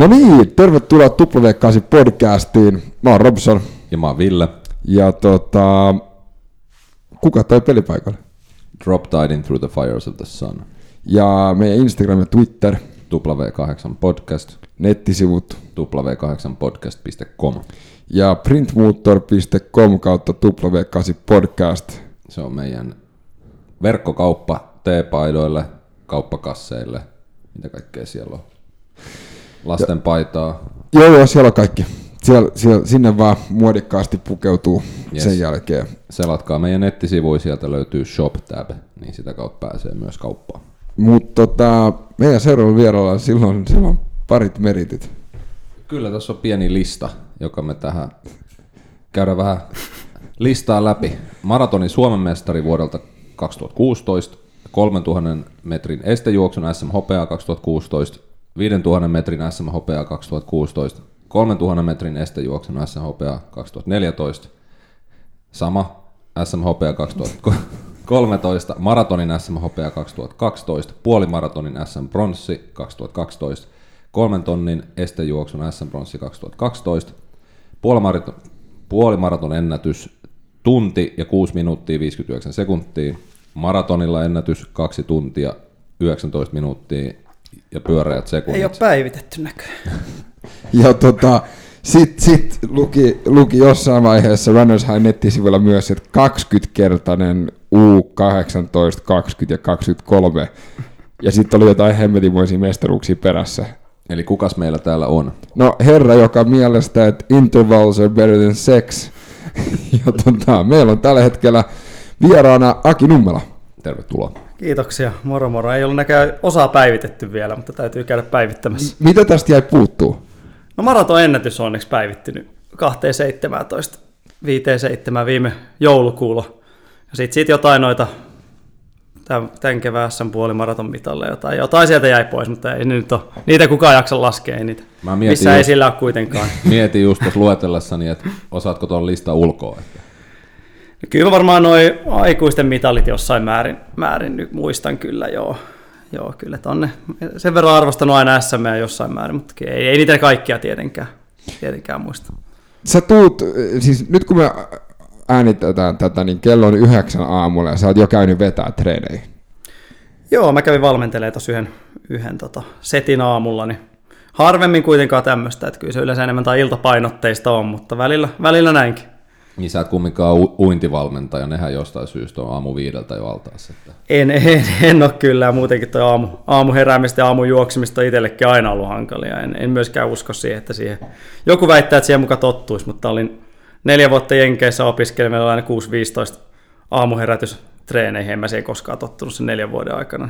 No niin, tervetuloa W8 podcastiin. Mä oon Robson. Ja mä oon Ville. Ja tota, kuka toi pelipaikalle? Drop Tiding Through the Fires of the Sun. Ja meidän Instagram ja Twitter, W8 Podcast, nettisivut w8podcast.com. ja printmotor.com kautta W8 podcast. Se on meidän verkkokauppa teepaidoille, kauppakasseille, mitä kaikkea siellä on. Lasten paitaa. Joo, joo, siellä on kaikki. Siellä, siellä, sinne vaan muodikkaasti pukeutuu yes. Sen jälkeen. Selatkaa meidän nettisivuja, sieltä löytyy Shop Tab, niin sitä kautta pääsee myös kauppaan. Mutta tota, meidän seuraavalla vieralla silloin, silloin parit meritit. Kyllä tässä on pieni lista, joka me tähän käydään vähän listaa läpi. Maratonin Suomen mestari vuodelta 2016, 3000 metrin estejuoksun SM Hopea 2016, 5000 metrin SM Hopea 2016, 3000 metrin estejuoksun SM Hopea 2014, sama SM Hopea 2013, maratonin SM Hopea 2012, puolimaratonin SM Bronssi 2012, kolmen tonnin estejuoksun SM Bronssi 2012, puolimaraton, puolimaraton ennätys tunti ja 6 minuuttia 59 sekuntia, maratonilla ennätys 2 tuntia 19 minuuttia ja pyöreät sekunnit. Ei ole päivitetty näköjään. Ja tota, sit, sit luki, luki jossain vaiheessa Runners High nettisivuilla myös, että 20-kertainen U18, 20 ja 23. Ja sitten oli jotain hemmetimoisia mestaruuksia perässä. Eli kukas meillä täällä on? No herra, joka mielestä, että intervals are better than sex. ja tota, meillä on tällä hetkellä vieraana Aki Nummela. Tervetuloa. Kiitoksia, moro moro. Ei ollut näköjään osaa päivitetty vielä, mutta täytyy käydä päivittämässä. Mitä tästä jäi puuttuu? No maraton ennätys on onneksi päivittynyt 2.17, 5.7 viime joulukuulla. Ja sitten sit jotain noita tämän, kevään SM puolimaraton mitalle jotain. Jotain sieltä jäi pois, mutta ei ne nyt ole. Niitä kukaan jaksa laskea, ei niitä. Mä mietin Missä ei just- sillä ole kuitenkaan. Mietin just tuossa luetellessani, että osaatko tuon lista ulkoa. Että Kyllä mä varmaan noin aikuisten mitalit jossain määrin, määrin nyt muistan kyllä, joo. Joo, kyllä tonne. Sen verran arvostanut aina SM jossain määrin, mutta ei, ei niitä kaikkia tietenkään, tietenkään muista. Sä tuut, siis nyt kun me äänitetään tätä, niin kello on yhdeksän aamulla ja sä oot jo käynyt vetää treeneihin. Joo, mä kävin valmentelemaan tuossa yhden, yhden tota, setin aamulla, niin harvemmin kuitenkaan tämmöistä, että kyllä se yleensä enemmän tai iltapainotteista on, mutta välillä, välillä näinkin. Niin sä et kumminkaan u- uintivalmentaja, nehän jostain syystä on aamu viideltä jo altaassa. Että En, en, en ole kyllä, ja muutenkin tuo aamu, aamu heräämistä ja aamu juoksimista on itsellekin aina ollut hankalia. En, en myöskään usko siihen, että siihen... Joku väittää, että siihen muka tottuisi, mutta olin neljä vuotta Jenkeissä oli aina 6-15 aamuherätys treeneihin, en mä siihen koskaan tottunut sen neljän vuoden aikana.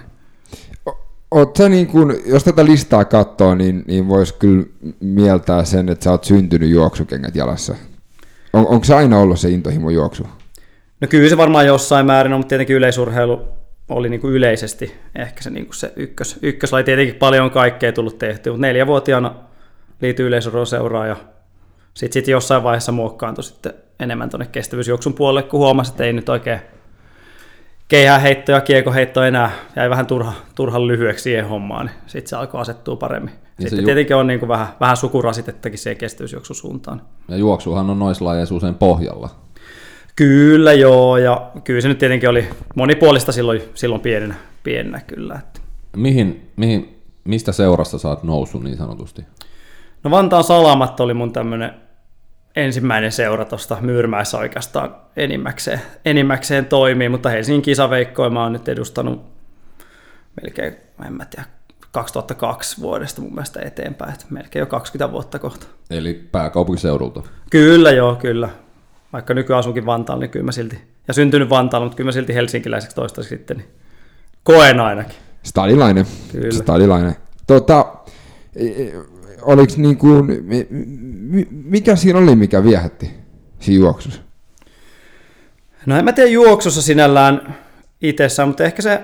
O- Oot sä niin kun, jos tätä listaa katsoo, niin, niin vois kyllä mieltää sen, että sä oot syntynyt juoksukengät jalassa. On, onko se aina ollut se intohimo juoksu? No kyllä se varmaan jossain määrin on, mutta tietenkin yleisurheilu oli niin kuin yleisesti ehkä se, niin kuin se ykkös, ykköslaji. Tietenkin paljon on kaikkea tullut tehty, mutta neljävuotiaana liityi yleisurheiluseuraan ja sitten sit jossain vaiheessa muokkaantui sitten enemmän tuonne kestävyysjuoksun puolelle, kun huomasi, että ei nyt oikein keihäheitto ja kiekoheitto enää jäi vähän turha, turhan lyhyeksi siihen hommaan, niin sitten se alkoi asettua paremmin. Niin se sitten ju- tietenkin on niin kuin vähän, vähän sukurasitettakin siihen kestävyysjuoksun suuntaan. ja juoksuhan on noissa lajeissa usein pohjalla. Kyllä joo, ja kyllä se nyt tietenkin oli monipuolista silloin, silloin pienenä, pienenä kyllä. Että. Mihin, mihin, mistä seurasta sä oot noussut niin sanotusti? No Vantaan Salamat oli mun tämmönen ensimmäinen seura tuosta Myyrmäessä oikeastaan enimmäkseen, enimmäkseen toimii, mutta Helsingin kisaveikkoja mä oon nyt edustanut melkein, en mä tiedä, 2002 vuodesta mun mielestä eteenpäin, että melkein jo 20 vuotta kohta. Eli pääkaupunkiseudulta. Kyllä joo, kyllä. Vaikka nykyään asunkin Vantaalla, niin kyllä mä silti, ja syntynyt Vantaalla, mutta kyllä mä silti helsinkiläiseksi toistaiseksi sitten, niin koen ainakin. Stadilainen. Kyllä. Stadilainen. Tota, oliks niin kuin, mi- mi- mikä siinä oli, mikä viehätti siinä juoksussa? No en mä tiedä juoksussa sinällään itsessään, mutta ehkä se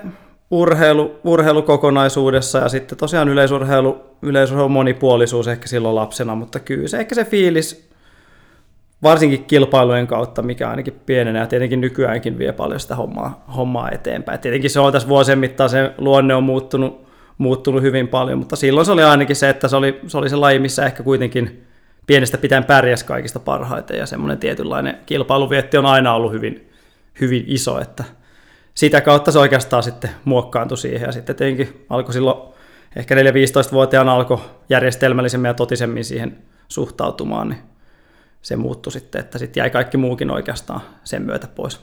urheilu, urheilukokonaisuudessa ja sitten tosiaan yleisurheilu, yleisurheilu monipuolisuus ehkä silloin lapsena, mutta kyllä se ehkä se fiilis, varsinkin kilpailujen kautta, mikä ainakin pienenä ja tietenkin nykyäänkin vie paljon sitä hommaa, hommaa eteenpäin. Tietenkin se on tässä vuosien mittaan se luonne on muuttunut, muuttunut hyvin paljon, mutta silloin se oli ainakin se, että se oli se, oli se laji, missä ehkä kuitenkin pienestä pitäen pärjäs kaikista parhaiten ja semmoinen tietynlainen kilpailuvietti on aina ollut hyvin, hyvin iso, että sitä kautta se oikeastaan sitten muokkaantui siihen ja sitten tietenkin alkoi silloin ehkä 4-15-vuotiaana alkoi järjestelmällisemmin ja totisemmin siihen suhtautumaan, niin se muuttui sitten, että sitten jäi kaikki muukin oikeastaan sen myötä pois.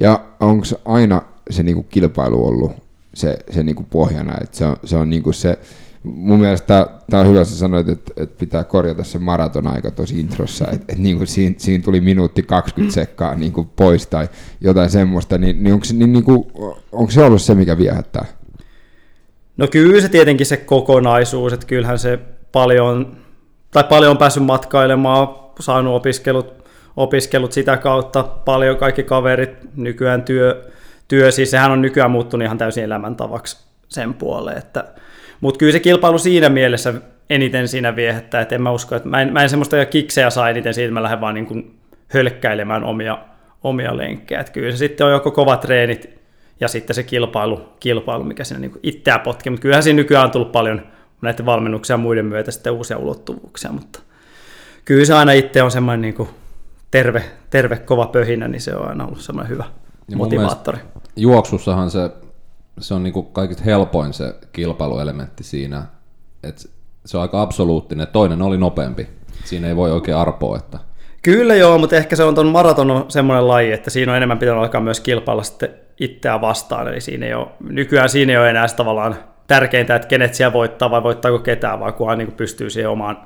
Ja onko aina se niinku kilpailu ollut se, se niinku pohjana, että se on, se on niinku se, mun mielestä tämä on hyvä, että sanoit, että, että pitää korjata se maraton-aika tuossa introssa, että, että niin kuin siinä, siinä, tuli minuutti 20 sekkaa niin kuin pois tai jotain semmoista, niin, niin, onko, niin, niin kuin, onko se ollut se, mikä viehättää? No kyllä se tietenkin se kokonaisuus, että kyllähän se paljon, tai paljon on päässyt matkailemaan, saanut opiskelut, opiskelut sitä kautta, paljon kaikki kaverit, nykyään työ, työ siis sehän on nykyään muuttunut ihan täysin elämäntavaksi sen puoleen, että mutta kyllä se kilpailu siinä mielessä eniten siinä viehättää, että en mä usko, että mä en, mä en semmoista kiksejä saa eniten siitä, mä lähden vaan niin kuin hölkkäilemään omia, omia lenkkejä. Että kyllä se sitten on joko kovat treenit ja sitten se kilpailu, kilpailu mikä siinä niin itseä potkii. Mutta kyllähän siinä nykyään on tullut paljon näiden valmennuksia ja muiden myötä sitten uusia ulottuvuuksia, mutta kyllä se aina itse on semmoinen niin kuin terve, terve, kova pöhinä, niin se on aina ollut semmoinen hyvä ja motivaattori. Juoksussahan se se on niin kuin kaikista helpoin se kilpailuelementti siinä, että se on aika absoluuttinen. Toinen oli nopeampi. Siinä ei voi oikein arpoa. Että... Kyllä joo, mutta ehkä se on tuon maraton semmoinen laji, että siinä on enemmän pitänyt alkaa myös kilpailla sitten itseä vastaan. Eli siinä ei ole, nykyään siinä ei ole enää tavallaan tärkeintä, että kenet siellä voittaa vai voittaako ketään, vaan kunhan niin pystyy siihen omaan,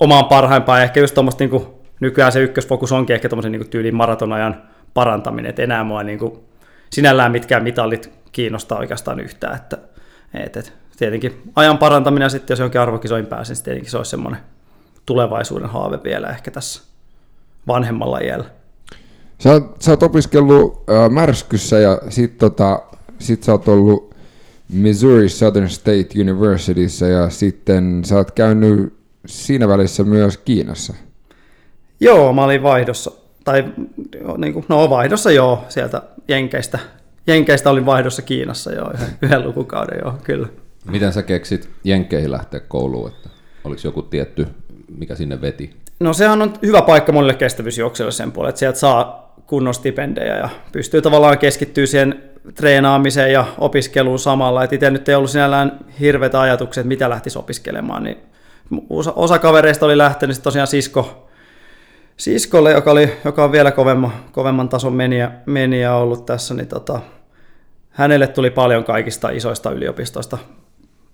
omaan parhaimpaan. Ehkä just tuommoista niin nykyään se ykkösfokus onkin ehkä tuommoisen niin tyyliin maratonajan parantaminen, että enää mua niin kuin, sinällään mitkään mitallit kiinnostaa oikeastaan yhtään. Että, et, et, tietenkin ajan parantaminen ja sitten jos jonkin arvokisoin pääsen, niin tietenkin se olisi semmoinen tulevaisuuden haave vielä ehkä tässä vanhemmalla iällä. Sä, sä oot opiskellut äh, Märskyssä ja sit, tota, sit sä oot ollut Missouri Southern State Universityssä ja sitten sä oot käynyt siinä välissä myös Kiinassa. Joo, mä olin vaihdossa, tai niin kuin, no vaihdossa joo, sieltä Jenkeistä Jenkeistä olin vaihdossa Kiinassa jo yhden, yhden lukukauden jo, kyllä. Miten sä keksit Jenkeihin lähteä kouluun, että oliko joku tietty, mikä sinne veti? No sehän on hyvä paikka monille kestävyysjuoksijoille sen puolelle, että sieltä saa kunnon stipendejä ja pystyy tavallaan keskittyä siihen treenaamiseen ja opiskeluun samalla. Et itse nyt ei ollut sinällään hirveitä ajatuksia, että mitä lähtisi opiskelemaan, niin osa, osa kavereista oli lähtenyt tosiaan sisko, siskolle, joka, oli, joka on vielä kovemman, kovemman tason meniä, meniä ollut tässä, niin tota, hänelle tuli paljon kaikista isoista yliopistoista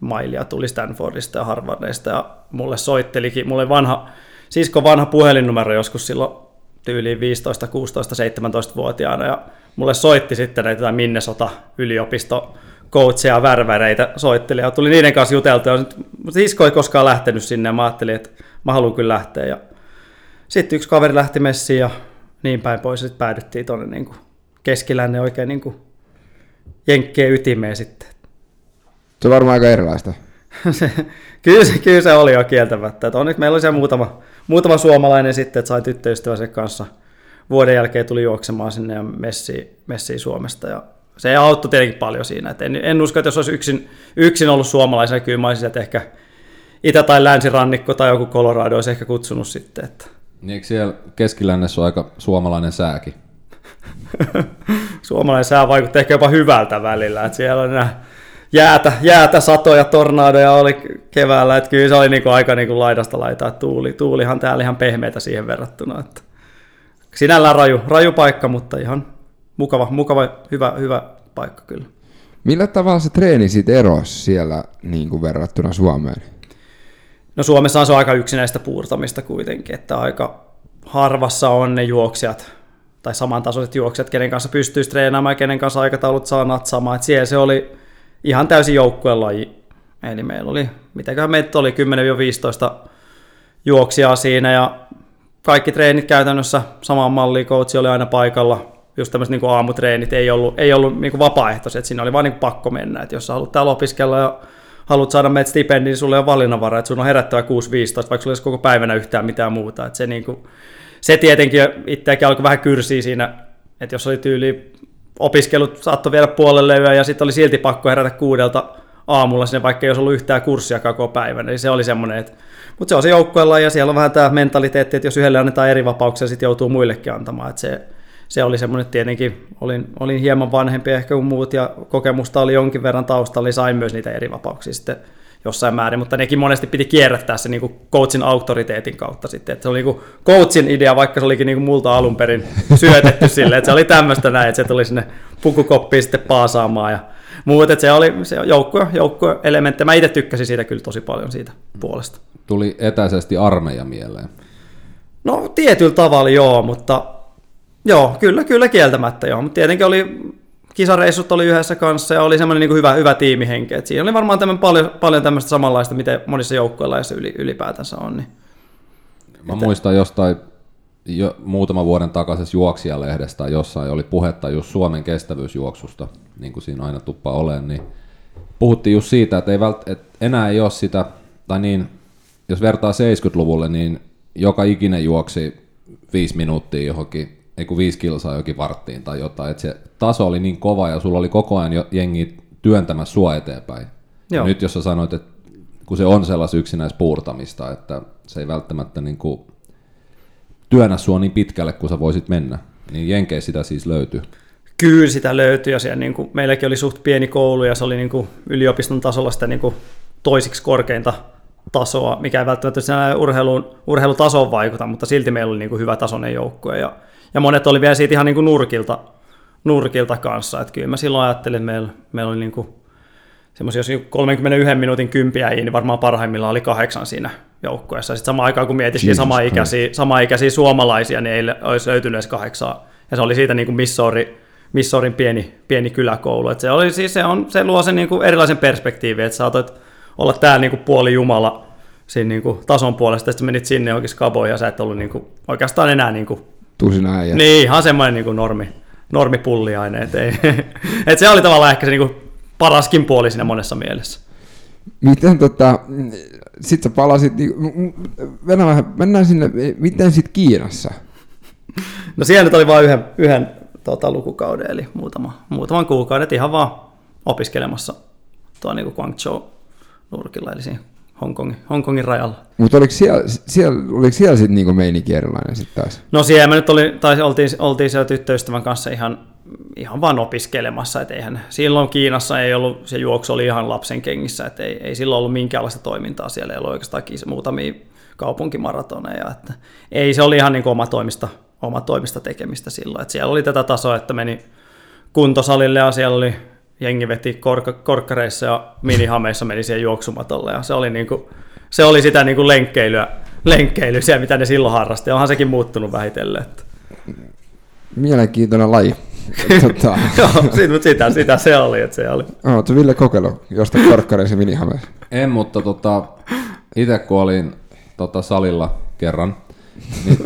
mailia, tuli Stanfordista ja Harvardista ja mulle soittelikin, mulle vanha, sisko vanha puhelinnumero joskus silloin tyyliin 15, 16, 17-vuotiaana ja mulle soitti sitten näitä Minnesota yliopisto coacheja, värväreitä soitteli ja tuli niiden kanssa juteltua. Sisko ei koskaan lähtenyt sinne ja mä ajattelin, että mä haluan kyllä lähteä ja sitten yksi kaveri lähti messiin ja niin päin pois, sitten päädyttiin tuonne niin keskilänne oikein niin kuin jenkkien ytimeen sitten. Se on varmaan aika erilaista. kyllä, se, kyllä se oli jo kieltämättä. Että onneksi meillä oli siellä muutama, muutama suomalainen sitten, että sain tyttöystävänsä kanssa vuoden jälkeen tuli juoksemaan sinne ja messiin, messiin Suomesta. Ja se auttoi tietenkin paljon siinä. Että en, en usko, että jos olisi yksin, yksin ollut suomalaisena, kyllä mä olisin, että ehkä itä- tai länsirannikko tai joku Colorado olisi ehkä kutsunut sitten. Että niin eikö siellä keskilännessä ole aika suomalainen sääkin? suomalainen sää vaikuttaa ehkä jopa hyvältä välillä, että siellä on nämä jäätä, jäätä, satoja, tornadoja oli keväällä, että kyllä se oli niinku aika niinku laidasta laitaa tuuli. Tuulihan täällä ihan pehmeitä siihen verrattuna, että sinällään raju, raju paikka, mutta ihan mukava, mukava hyvä, hyvä paikka kyllä. Millä tavalla se treeni sitten erosi siellä niin kuin verrattuna Suomeen? No Suomessa on se aika yksinäistä puurtamista kuitenkin, että aika harvassa on ne juoksijat tai samantasoiset juoksijat, kenen kanssa pystyisi treenaamaan ja kenen kanssa aikataulut saa natsaamaan. Että siellä se oli ihan täysin joukkueen laji. Eli meillä oli, mitäköhän meitä oli, 10-15 juoksijaa siinä ja kaikki treenit käytännössä samaan malliin, coachi oli aina paikalla. Just tämmöiset niin aamutreenit ei ollut, ei ollut niin vapaaehtoiset, siinä oli vain niin pakko mennä. että jos sä haluat täällä opiskella ja haluat saada meitä stipendin, niin sulle on valinnanvara, että sun on herättävä 6.15, vaikka sulla ei koko päivänä yhtään mitään muuta. Että se, niin kuin, se tietenkin itseäkin alkoi vähän kyrsiä siinä, että jos oli tyyli opiskelut saattoi viedä puolelle yö ja sitten oli silti pakko herätä kuudelta aamulla sinne, vaikka ei olisi ollut yhtään kurssia koko päivänä, niin se oli semmoinen, että mutta se on se joukkueella ja siellä on vähän tämä mentaliteetti, että jos yhdelle annetaan eri vapauksia, sitten joutuu muillekin antamaan, että se, se oli semmoinen, että tietenkin olin, olin hieman vanhempi ehkä kuin muut ja kokemusta oli jonkin verran taustalla, niin sain myös niitä eri vapauksia sitten jossain määrin, mutta nekin monesti piti kierrättää se niin kuin coachin auktoriteetin kautta sitten, että se oli niin kuin coachin idea, vaikka se olikin niin kuin multa alun perin syötetty silleen, että se oli tämmöistä näin, että se tuli sinne pukukoppiin sitten paasaamaan ja muut, että se oli se joukko, joukko elementti. Mä itse tykkäsin siitä kyllä tosi paljon siitä puolesta. Tuli etäisesti armeija mieleen. No tietyllä tavalla joo, mutta joo, kyllä, kyllä kieltämättä joo, mutta tietenkin oli kisareissut oli yhdessä kanssa ja oli semmoinen niin hyvä, hyvä tiimihenki. Et siinä oli varmaan tämän paljon, paljon tämmöistä samanlaista, mitä monissa joukkoilla yli, ylipäätänsä on. Niin. Mä että... muistan jostain jo muutama vuoden takaisessa juoksijalehdestä jossain oli puhetta just Suomen kestävyysjuoksusta, niin kuin siinä aina tuppa olen, niin puhuttiin just siitä, että, ei vält, että enää ei ole sitä, tai niin, jos vertaa 70-luvulle, niin joka ikinen juoksi viisi minuuttia johonkin ei kun viisi kilsaa jokin varttiin tai jotain, että se taso oli niin kova ja sulla oli koko ajan jo jengi työntämässä sua eteenpäin. Joo. Ja nyt jos sä sanoit, että kun se on sellaista yksinäispuurtamista, että se ei välttämättä niin kuin työnnä sua niin pitkälle kuin sä voisit mennä, niin Jenkeissä sitä siis löytyy. Kyllä sitä löytyy ja siellä niin kuin, meilläkin oli suht pieni koulu ja se oli niin kuin, yliopiston tasolla sitä niin kuin, toisiksi korkeinta tasoa, mikä ei välttämättä urheilun, urheilutasoon vaikuta, mutta silti meillä oli niin kuin, hyvä tasoinen joukkue ja ja monet oli vielä siitä ihan niin kuin nurkilta, nurkilta kanssa. Että kyllä mä silloin ajattelin, että meillä, meillä oli niin kuin semmoisia, jos 31 minuutin kympiä niin varmaan parhaimmillaan oli kahdeksan siinä joukkueessa. Sitten samaan aikaan, kun mietittiin sama-ikäisiä, sama-ikäisiä suomalaisia, niin ei olisi löytynyt edes kahdeksaa. Ja se oli siitä niin kuin Missouri, Missourin pieni, pieni kyläkoulu. Et se, oli, siis se, on, se luo sen niin kuin erilaisen perspektiivin, että saatoit olla täällä niin kuin puoli Jumala siinä niin kuin tason puolesta, sitten menit sinne johonkin skaboihin ja sä et ollut niin kuin, oikeastaan enää niin kuin tusina äijä. Niin, ihan semmoinen niin kuin normi, normipulliaine. Et ei, et se oli tavallaan ehkä se niin kuin paraskin puoli siinä monessa mielessä. Miten tota, sit sä palasit, niin, mennään, vähän, mennään sinne, miten sitten Kiinassa? No siellä nyt oli vain yhden, yhden tota, lukukauden, eli muutama, muutaman kuukauden ihan vaan opiskelemassa tuo niin Guangzhou nurkilla, eli siinä Hongkongin, Hongkongin rajalla. Mutta oliko siellä, siellä, oliko siellä sitten niinku meininki erilainen sitten taas? No siellä me nyt oli, tai oltiin, oltiin siellä tyttöystävän kanssa ihan, ihan vaan opiskelemassa, että eihän, silloin Kiinassa ei ollut, se juoksu oli ihan lapsen kengissä, että ei, ei silloin ollut minkäänlaista toimintaa siellä, ei ollut oikeastaan muutamia kaupunkimaratoneja, että ei se oli ihan niin oma toimista, oma toimista tekemistä silloin, että siellä oli tätä tasoa, että meni kuntosalille ja siellä oli jengi veti korka, korkkareissa ja minihameissa meni siihen juoksumatolle ja se oli, niinku, se oli sitä niinku lenkkeilyä, lenkkeilyä siellä, mitä ne silloin harrasti. Onhan sekin muuttunut vähitellen. Että. Mielenkiintoinen laji. tota. Joo, mutta sitä, sitä, se oli. Että se oli. Oletko Ville kokeilu josta korkkareissa minihameissa? En, mutta tota, itse kun olin tota, salilla kerran, niin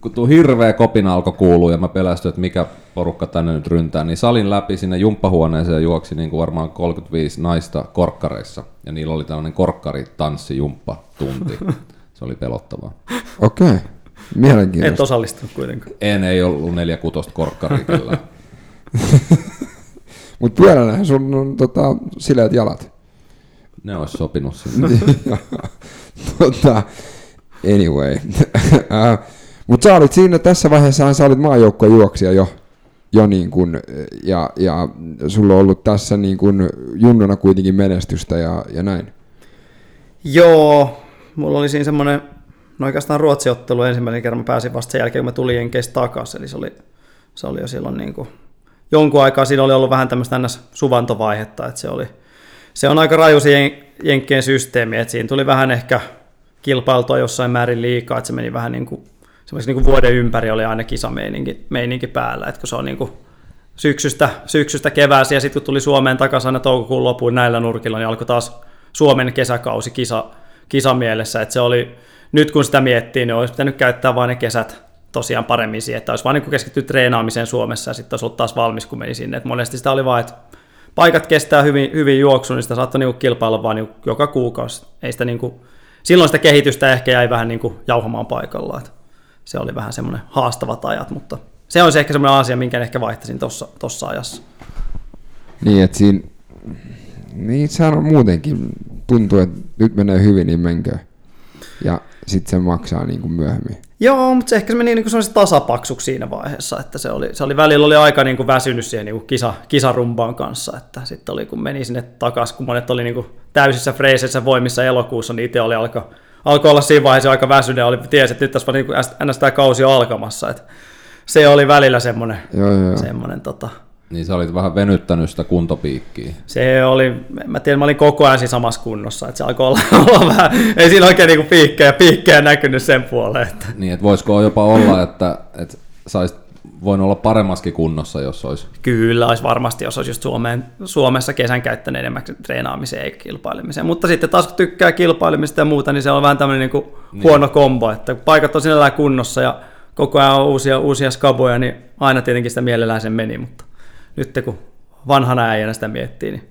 kun tuo hirveä kopina alkoi kuulua ja mä pelästyin, että mikä porukka tänne nyt ryntää, niin salin läpi sinne jumppahuoneeseen juoksi niin kuin varmaan 35 naista korkkareissa. Ja niillä oli tällainen korkkaritanssi jumppa tunti. Se oli pelottavaa. Okei, okay. mielenkiintoista. Et osallistunut kuitenkaan. En, ei ollut neljä kutosta korkkaria kyllä. Mutta pyöränähän sun on tota, sileät jalat. Ne olisi sopinut sinne. tota, anyway. Mutta sä olit siinä, tässä vaiheessa sä olit maajoukkojen juoksija jo, jo niin kun, ja, ja sulla on ollut tässä niin kun junnuna kuitenkin menestystä ja, ja näin. Joo, mulla oli siinä semmoinen, no oikeastaan ruotsiottelu ensimmäisen kerran, mä pääsin vasta sen jälkeen, kun mä tulin Jenkeistä takaisin, eli se oli, se oli jo silloin niin kuin, jonkun aikaa siinä oli ollut vähän tämmöistä ns. suvantovaihetta, että se oli, se on aika raju se Jenkkien systeemi, että siinä tuli vähän ehkä kilpailtua jossain määrin liikaa, että se meni vähän niin kuin semmoisen niin vuoden ympäri oli aina kisameininki meininki päällä, että kun se on niin kuin syksystä, syksystä kevääsi ja sitten kun tuli Suomeen takaisin aina toukokuun lopuun näillä nurkilla, niin alkoi taas Suomen kesäkausi kisa, kisamielessä, että se oli, nyt kun sitä miettii, niin olisi pitänyt käyttää vain ne kesät tosiaan paremmin siihen, että olisi vain niin keskittynyt treenaamiseen Suomessa ja sitten olisi ollut taas valmis, kun meni sinne. Et monesti sitä oli vain, että paikat kestää hyvin, hyvin juoksun, niin sitä saattoi niin kilpailla vain niin joka kuukausi. Ei sitä niin kuin, silloin sitä kehitystä ehkä jäi vähän niin jauhamaan paikallaan se oli vähän semmoinen haastavat ajat, mutta se on se ehkä semmoinen asia, minkä ehkä vaihtaisin tuossa ajassa. Niin, että siinä Niin sehän on muutenkin, tuntuu, että nyt menee hyvin, niin menkö. Ja sitten se maksaa niin kuin myöhemmin. Joo, mutta se ehkä se meni niin kuin tasapaksuksi siinä vaiheessa, että se oli, se oli välillä oli aika niin kuin väsynyt siihen niin kuin kisa, kisarumbaan kanssa, että sitten oli kun meni sinne takaisin, kun monet oli niin kuin täysissä freiseissä voimissa elokuussa, niin itse oli alkoi alko olla siinä vaiheessa aika väsynyt, oli tiesi, että nyt tässä on niin ns. tämä kausi on alkamassa, että se oli välillä semmoinen, Joo, joo. semmoinen tota, Niin sä olit vähän venyttänyt sitä kuntopiikkiä. se oli, mä tiedän, mä olin koko ajan siinä samassa kunnossa, että se alkoi olla, olla vähän, ei siinä oikein niinku piikkejä, piikkejä näkynyt sen puoleen. Että. Niin, että voisiko jopa olla, että, että saisit voinut olla paremmaskin kunnossa, jos olisi. Kyllä, olisi varmasti, jos olisi just Suomeen, Suomessa kesän käyttänyt enemmän treenaamiseen eikä kilpailemiseen. Mutta sitten taas kun tykkää kilpailemista ja muuta, niin se on vähän tämmöinen niinku niin. huono kombo, että kun paikat on sinällään kunnossa ja koko ajan on uusia, uusia skaboja, niin aina tietenkin sitä mielellään sen meni, mutta nyt kun vanhana äijänä sitä miettii, niin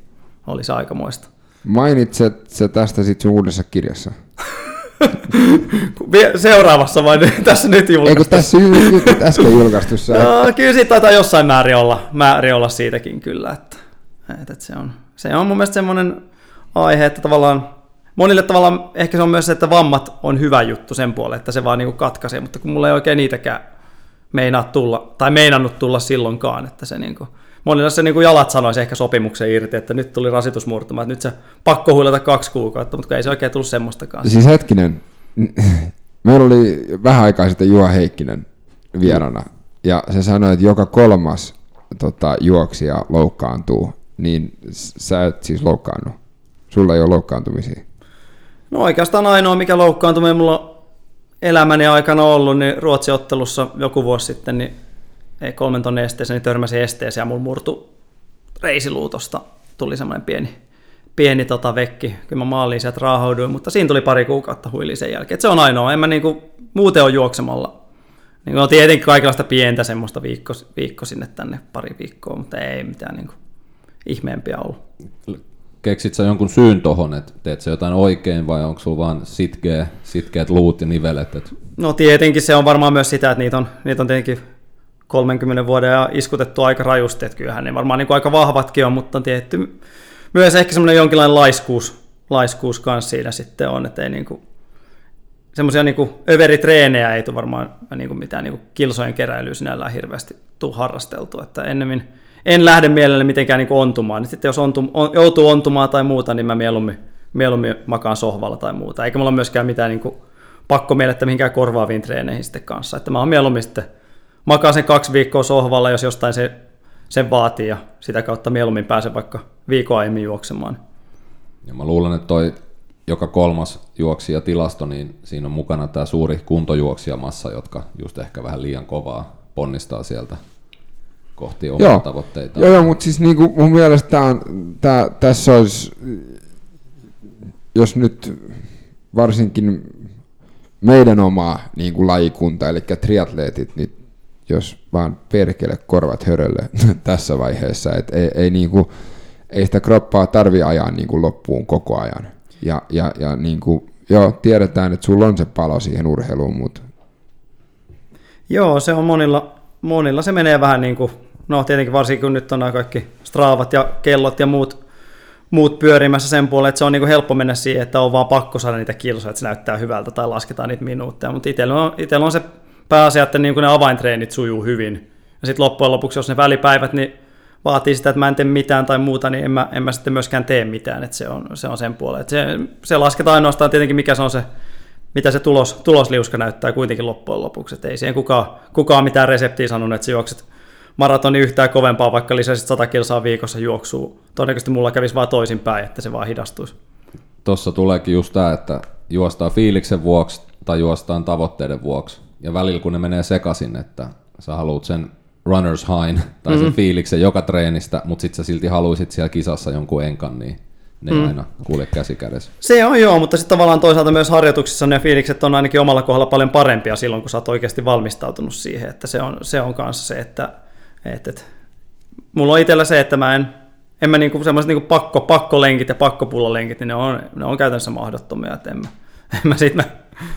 oli se aikamoista. Mainitset se tästä sitten uudessa kirjassa. Seuraavassa vai nyt- tässä nyt Eikö julkaistu? tässä ju- ju- äsken julkaistussa? No, kyllä siitä taitaa jossain määrin olla, määrin olla siitäkin kyllä, että, että, että se, on, se on mun mielestä semmoinen aihe, että tavallaan monille tavallaan ehkä se on myös se, että vammat on hyvä juttu sen puolelle, että se vaan niinku katkaisee, mutta kun mulla ei oikein niitäkään meinaa tulla, tai meinannut tulla silloinkaan, että se niinku, monille se niinku jalat sanoisi ehkä sopimuksen irti, että nyt tuli rasitusmurtuma, että nyt se pakko huilata kaksi kuukautta, mutta ei se oikein tullut semmoistakaan. Siis hetkinen, meillä oli vähän aikaa sitten Juha Heikkinen vierana, ja se sanoi, että joka kolmas tota, juoksija loukkaantuu, niin sä et siis loukkaannut. Sulla ei ole loukkaantumisia. No oikeastaan ainoa, mikä loukkaantuminen mulla elämäni aikana ollut, niin Ruotsin ottelussa joku vuosi sitten, niin kolmen tonnin esteeseen, niin törmäsin esteeseen ja mulla murtu reisiluutosta. Tuli semmoinen pieni, pieni tota vekki. Kyllä mä maaliin sieltä raahauduin, mutta siinä tuli pari kuukautta huili sen jälkeen. Et se on ainoa. En mä niinku, muuten on juoksemalla. Niin on tietenkin kaikenlaista pientä semmoista viikko, viikko sinne tänne pari viikkoa, mutta ei mitään niinku ihmeempiä ollut. Keksit sä jonkun syyn tohon, että teet sä jotain oikein vai onko sulla vaan sitkeä, sitkeät luut ja nivelet? Et... No tietenkin se on varmaan myös sitä, että niitä on, niitä on tietenkin 30 vuoden ja iskutettu aika rajusti, että kyllähän ne varmaan niin kuin aika vahvatkin on, mutta on tietty myös ehkä semmoinen jonkinlainen laiskuus, laiskuus kanssa siinä sitten on, että ei niin kuin, semmoisia niin kuin överitreenejä ei tule varmaan niin kuin mitään niin kuin kilsojen keräilyä sinällään hirveästi tuu harrasteltu, että ennemmin en lähde mielelläni mitenkään niin kuin ontumaan, niin sitten jos ontum, on, joutuu ontumaan tai muuta, niin mä mieluummin, mieluummin makaan sohvalla tai muuta, eikä mulla myöskään mitään niin kuin pakko mielettä mihinkään korvaaviin treeneihin sitten kanssa, että mä oon mieluummin sitten makaan sen kaksi viikkoa sohvalla, jos jostain se, sen vaatii ja sitä kautta mieluummin pääsen vaikka viikon aiemmin juoksemaan. Ja mä luulen, että toi joka kolmas juoksija tilasto, niin siinä on mukana tämä suuri kuntojuoksijamassa, jotka just ehkä vähän liian kovaa ponnistaa sieltä kohti omia Joo. tavoitteita. Joo, joo mutta siis niinku mun mielestä tää on, tää, tässä olisi, jos nyt varsinkin meidän oma niin kuin lajikunta, eli triatleetit, niin jos vaan perkele korvat hörölle tässä vaiheessa, että ei, ei, kuin, ei sitä kroppaa tarvi ajaa kuin loppuun koko ajan. Ja, ja, ja niin kuin, joo, tiedetään, että sulla on se palo siihen urheiluun, mutta Joo, se on monilla, monilla se menee vähän niin kuin, no tietenkin varsinkin kun nyt on nämä kaikki straavat ja kellot ja muut, muut pyörimässä sen puolelle, että se on niin kuin helppo mennä siihen, että on vaan pakko saada niitä kilsoja, että se näyttää hyvältä tai lasketaan niitä minuutteja, mutta itsellä on, itsellä on se pääasia, että niin kuin ne avaintreenit sujuu hyvin. Ja sitten loppujen lopuksi, jos ne välipäivät, niin vaatii sitä, että mä en tee mitään tai muuta, niin en mä, en mä sitten myöskään tee mitään, että se on, se on sen puolelle. Että se, se lasketaan ainoastaan tietenkin, mikä se on se, mitä se tulos, tulosliuska näyttää kuitenkin loppujen lopuksi. Että ei siihen kukaan, kukaan mitään reseptiä sanonut, että sä juokset maratoni yhtään kovempaa, vaikka lisäisit 100 kilsaa viikossa juoksuu. Todennäköisesti mulla kävisi vaan toisinpäin, että se vaan hidastuisi. Tuossa tuleekin just tämä, että juostaan fiiliksen vuoksi tai juostaan tavoitteiden vuoksi. Ja välillä kun ne menee sekaisin, että sä haluat sen runners high tai sen fiiliksen joka treenistä, mutta sit sä silti haluaisit siellä kisassa jonkun enkan, niin ne ei aina kulje käsi kädessä. Se on joo, mutta sitten tavallaan toisaalta myös harjoituksissa ne fiilikset on ainakin omalla kohdalla paljon parempia silloin, kun sä oot oikeasti valmistautunut siihen, että se on, se on kanssa se, että, että, että mulla on itsellä se, että mä en, en mä niinku semmoiset niinku pakko, pakkolenkit ja pakkopullalenkit, niin ne on, ne on käytännössä mahdottomia, että en mä, en mä sit mä,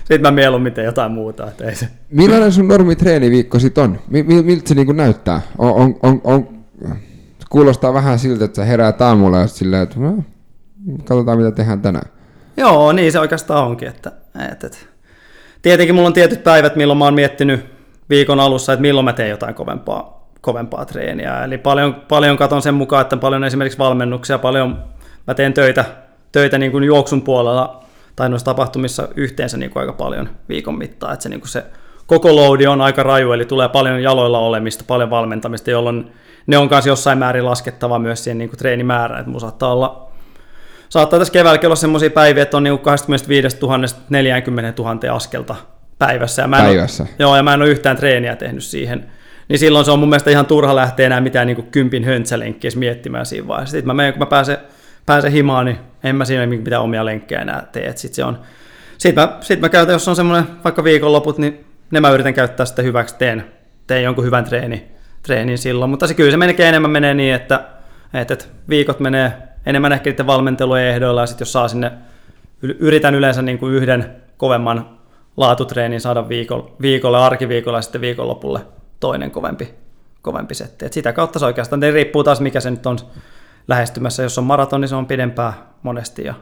sit mä mieluummin teen jotain muuta, että ei se. Millainen sun normi treeniviikko sit on? Mi- mi- miltä se niinku näyttää? On, on, on, on, kuulostaa vähän siltä, että sä heräät aamulla ja silleen, että no, katsotaan mitä tehdään tänään. Joo, niin se oikeastaan onkin. Että, et, et. Tietenkin mulla on tietyt päivät, milloin mä oon miettinyt viikon alussa, että milloin mä teen jotain kovempaa, kovempaa treeniä. Eli paljon, paljon katon sen mukaan, että paljon esimerkiksi valmennuksia, paljon mä teen töitä, töitä niin kuin juoksun puolella tai noissa tapahtumissa yhteensä niin kuin aika paljon viikon mittaan. Että se, niin kuin se koko loadi on aika raju, eli tulee paljon jaloilla olemista, paljon valmentamista, jolloin ne on kanssa jossain määrin laskettava myös siihen niin kuin treenimäärään. Että saattaa olla saattaa tässä keväälläkin olla semmoisia päiviä, että on niin 25 000 40 000 askelta päivässä. Ja mä en päivässä? Ole, joo, ja mä en ole yhtään treeniä tehnyt siihen. Niin silloin se on mun mielestä ihan turha lähteä enää mitään niin kympin höntsälenkkiä miettimään siinä vaiheessa. Sitten mä menen, kun mä pääsen, pääsen himaan, niin en mä siinä mitään omia lenkkejä enää tee. Sitten se on, sitten mä, sit mä käytän, jos on semmoinen vaikka viikonloput, niin ne mä yritän käyttää sitten hyväksi, teen, teen jonkun hyvän treeni, treenin silloin. Mutta se kyllä se menee enemmän menee niin, että, että, että viikot menee enemmän ehkä niiden valmentelujen ehdoilla, ja sitten jos saa sinne, yritän yleensä niin kuin yhden kovemman laatutreenin saada viikolle, viikolle arkiviikolla ja sitten viikonlopulle toinen kovempi, kovempi setti. Et sitä kautta se oikeastaan, ne riippuu taas mikä se nyt on lähestymässä. Jos on maratoni, niin se on pidempää monesti ja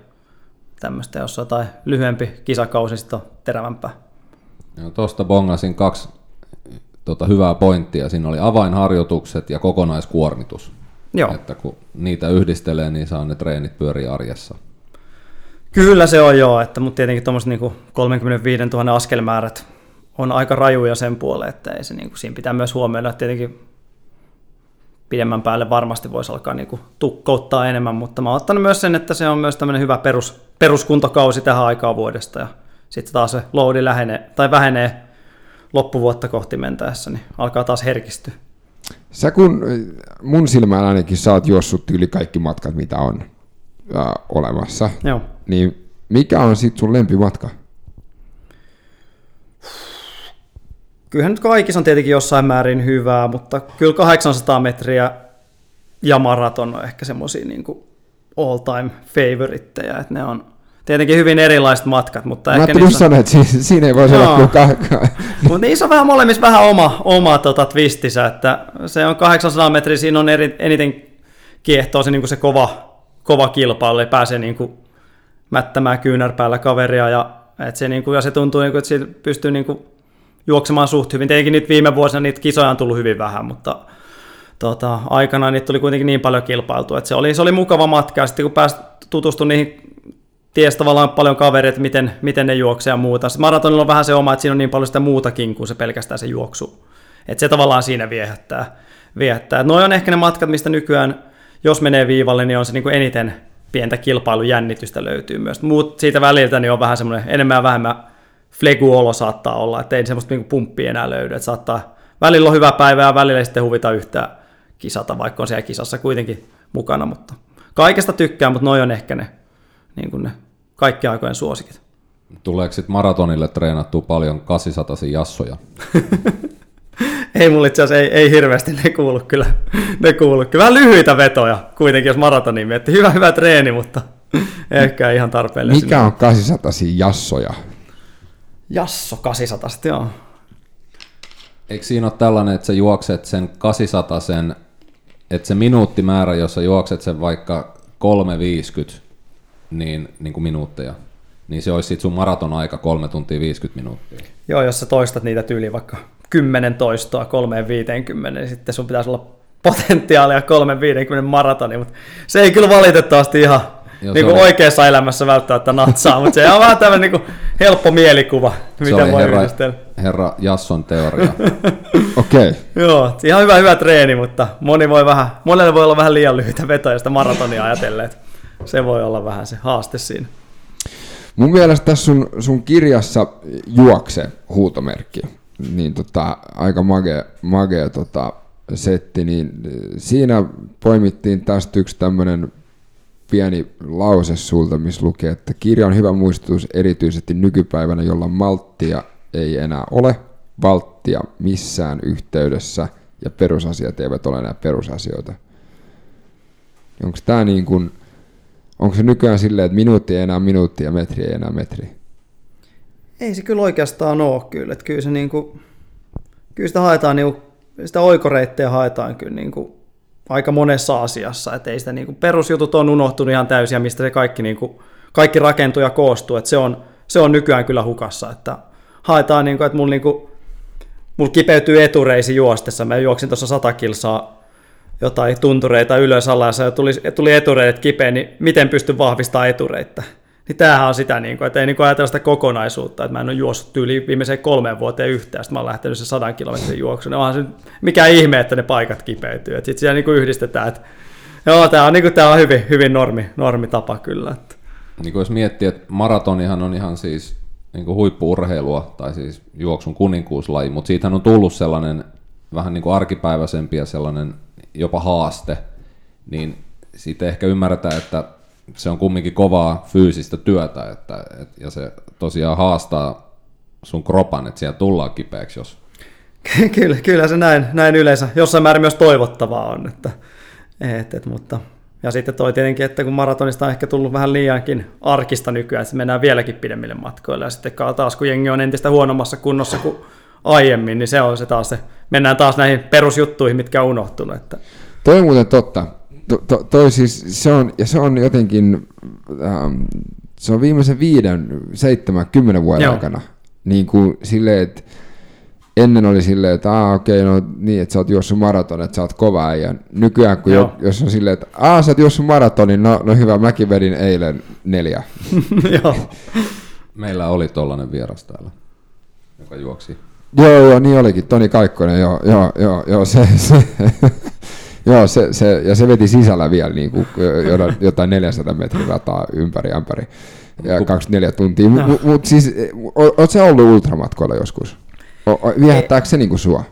tämmöistä. Jos on jotain lyhyempi kisakausi, sitten on terävämpää. Tuosta bongasin kaksi tota, hyvää pointtia. Siinä oli avainharjoitukset ja kokonaiskuormitus. Joo. Että kun niitä yhdistelee, niin saa ne treenit pyöriä arjessa. Kyllä se on joo, että, mutta tietenkin tuommoiset niin 35 000 askelmäärät on aika rajuja sen puoleen, että ei se, niin kuin, siinä pitää myös huomioida, että tietenkin pidemmän päälle varmasti voisi alkaa niin kuin, tukkouttaa enemmän, mutta mä oon ottanut myös sen, että se on myös tämmöinen hyvä perus, peruskuntokausi tähän aikaan vuodesta ja sitten taas se loadi lähenee, tai vähenee loppuvuotta kohti mentäessä, niin alkaa taas herkistyä. Sä kun mun silmään ainakin sä oot juossut yli kaikki matkat, mitä on äh, olemassa, Joo. niin mikä on sitten sun lempimatka? Kyllähän nyt kaikissa on tietenkin jossain määrin hyvää, mutta kyllä 800 metriä ja maraton on ehkä semmoisia niin all time favoritteja, että ne on, Tietenkin hyvin erilaiset matkat, mutta Mä ehkä niissä... sanoa, että siinä, siinä ei voisi olla kuin Mutta niissä on vähän molemmissa vähän oma, oma tota, twistissä, että se on 800 metriä, siinä on eri, eniten kiehtoo se, niin se kova, kova kilpailu, ei pääse niin kuin, mättämään kyynärpäällä kaveria, ja, et se, niin kuin, ja se tuntuu, niin kuin, että siitä pystyy niin kuin, juoksemaan suht hyvin. Tietenkin nyt viime vuosina niitä kisoja on tullut hyvin vähän, mutta tota, aikana niitä tuli kuitenkin niin paljon kilpailtua, että se oli, se oli mukava matka, ja sitten kun pääsi tutustumaan niihin ties tavallaan paljon kavereita, miten, miten ne juoksee ja muuta. Sitten maratonilla on vähän se oma, että siinä on niin paljon sitä muutakin kuin se pelkästään se juoksu. Että se tavallaan siinä viehättää. viehättää. Noi on ehkä ne matkat, mistä nykyään, jos menee viivalle, niin on se niin kuin eniten pientä kilpailujännitystä löytyy myös. Muut siitä väliltä niin on vähän semmoinen enemmän ja vähemmän flegu-olo saattaa olla, että ei semmoista niin pumppia enää löydy. Että saattaa, välillä on hyvä päivä ja välillä ei sitten huvita yhtään kisata, vaikka on siellä kisassa kuitenkin mukana, mutta kaikesta tykkää, mutta noin on ehkä ne niin kuin ne kaikki aikojen suosikit. Tuleeko sitten maratonille treenattua paljon 800 jassoja? ei mulla itse asiassa, ei, ei hirveästi ne kuulu kyllä. Ne kuulu kyllä. Vähän lyhyitä vetoja kuitenkin, jos maratoniin miettii. Hyvä, hyvä treeni, mutta ehkä ihan tarpeellinen. Mikä on 800 jassoja? Jasso 800, joo. Eikö siinä ole tällainen, että sä juokset sen 800 sen, että se minuuttimäärä, jossa juokset sen vaikka 350, niin, niin kuin minuutteja, niin se olisi sitten sun maraton aika 3 tuntia 50 minuuttia. Joo, jos sä toistat niitä tyyli vaikka 10 toistoa 3.50, niin sitten sun pitäisi olla potentiaalia 3.50 maratoni, mutta se ei kyllä valitettavasti ihan Joo, niin kuin oli... oikeassa elämässä välttämättä natsaa, mutta se on vähän tämmöinen niin helppo mielikuva, se mitä voi herra, herra Jasson teoria. Okei. Okay. Joo, ihan hyvä, hyvä treeni, mutta moni voi vähän, monelle voi olla vähän liian lyhyitä vetoja sitä maratonia ajatellen se voi olla vähän se haaste siinä. Mun mielestä tässä sun, sun kirjassa juokse huutomerkki, niin tota, aika magea, magea tota, setti, niin siinä poimittiin tästä yksi tämmöinen pieni lause sulta, missä lukee, että kirja on hyvä muistutus erityisesti nykypäivänä, jolla malttia ei enää ole, valttia missään yhteydessä ja perusasiat eivät ole enää perusasioita. Onko tämä niin kuin Onko se nykyään silleen, että minuutti ei enää minuutti ja metri ei enää metri? Ei se kyllä oikeastaan ole kyllä. Että kyllä, se niinku, kyllä sitä haetaan, niinku, sitä oikoreittejä haetaan kyllä niinku aika monessa asiassa, että ei sitä niin kuin perusjutut on unohtunut ihan täysin, ja mistä se kaikki, niin kuin, kaikki rakentuu ja koostuu, että se on, se on nykyään kyllä hukassa, että haetaan, niin kuin, että mulla, niin kuin, mulla kipeytyy etureisi juostessa, mä juoksin tuossa sata kilsaa jotain tuntureita ylös alas ja tuli, tuli etureidet kipeä, niin miten pystyn vahvistamaan etureita? Niin tämähän on sitä, niin kuin, että ei niin kuin ajatella sitä kokonaisuutta, että mä en ole juossut yli viimeiseen kolmeen vuoteen yhtään, sitten mä oon lähtenyt se sadan kilometrin juoksuun. Onhan se mikä ihme, että ne paikat kipeytyy. Sitten siellä niin kuin yhdistetään, että joo, tämä on, niin kuin, tämä on hyvin, hyvin normi, normitapa kyllä. Että. Niin kuin jos miettii, että maratonihan on ihan siis niin kuin huippuurheilua, tai siis juoksun kuninkuuslaji, mutta siitä on tullut sellainen vähän niin kuin arkipäiväisempi ja sellainen jopa haaste, niin siitä ehkä ymmärretään, että se on kumminkin kovaa fyysistä työtä, että, et, ja se tosiaan haastaa sun kropan, että siellä tullaan kipeäksi, jos... kyllä, kyllä se näin, näin yleensä jossain määrin myös toivottavaa on, että, et, et, mutta ja sitten toi tietenkin, että kun maratonista on ehkä tullut vähän liiankin arkista nykyään, että mennään vieläkin pidemmille matkoille, ja sitten taas kun jengi on entistä huonommassa kunnossa kuin aiemmin, niin se on se taas se, mennään taas näihin perusjuttuihin, mitkä on unohtunut. Että. Toi on muuten totta. To, to, toi siis, se on, ja se on jotenkin, ähm, se on viimeisen viiden, seitsemän, kymmenen vuoden Joo. aikana, niin kuin silleen, että ennen oli silleen, että ah, okei, okay, no niin, että sä oot juossut maraton, että sä oot kova ja nykyään kun jo, jos on silleen, että ah, sä oot juossut maratonin, no, no hyvä, mäkin vedin eilen neljä. Joo. Meillä oli tollanen vieras täällä, joka juoksi Joo, joo, niin olikin. Toni Kaikkonen, joo, joo, joo, joo se, se, joo, se, se, ja se veti sisällä vielä niin kuin, jotain 400 metriä rataa ympäri ämpäri ja 24 tuntia. No. Mutta mut siis, oot se ollut ultramatkoilla joskus? Viehättääkö se niin kuin sua?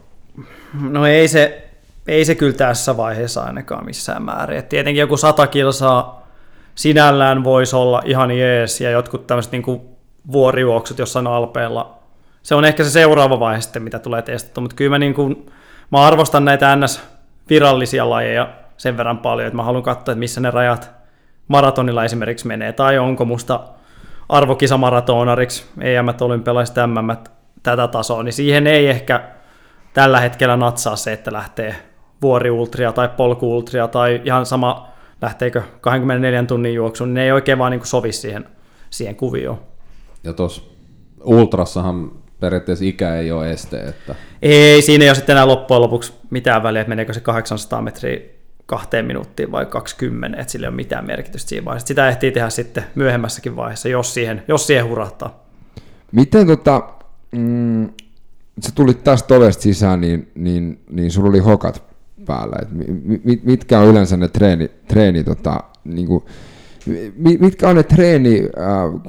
No ei se, ei se kyllä tässä vaiheessa ainakaan missään määrin. Et tietenkin joku sata kilsaa sinällään voisi olla ihan jees, ja jotkut tämmöiset niin vuorijuoksut jossain alpeella se on ehkä se seuraava vaihe sitten, mitä tulee testattua, mutta kyllä mä, niin kuin, mä arvostan näitä NS-virallisia lajeja sen verran paljon, että mä haluan katsoa, että missä ne rajat maratonilla esimerkiksi menee, tai onko musta arvokisamaratonariksi, EM-olympialaiset MM tätä tasoa, niin siihen ei ehkä tällä hetkellä natsaa se, että lähtee vuoriultria tai polkuultria tai ihan sama lähteekö 24 tunnin juoksuun, niin ne ei oikein vaan niin sovi siihen, siihen kuvioon. Ja tuossa ultrassahan periaatteessa ikä ei ole este. Että... Ei, siinä ei ole sitten enää loppujen lopuksi mitään väliä, että meneekö se 800 metriä kahteen minuuttiin vai 20, että sillä ei ole mitään merkitystä siinä vaiheessa. Sitä ehtii tehdä sitten myöhemmässäkin vaiheessa, jos siihen, jos siihen hurahtaa. Miten tota, mm, sä tulit tästä ovesta sisään, niin, niin, niin sulla oli hokat päällä. Et mit, mitkä on yleensä ne treeni, treeni tota, niin kuin, mitkä on ne treeni, äh,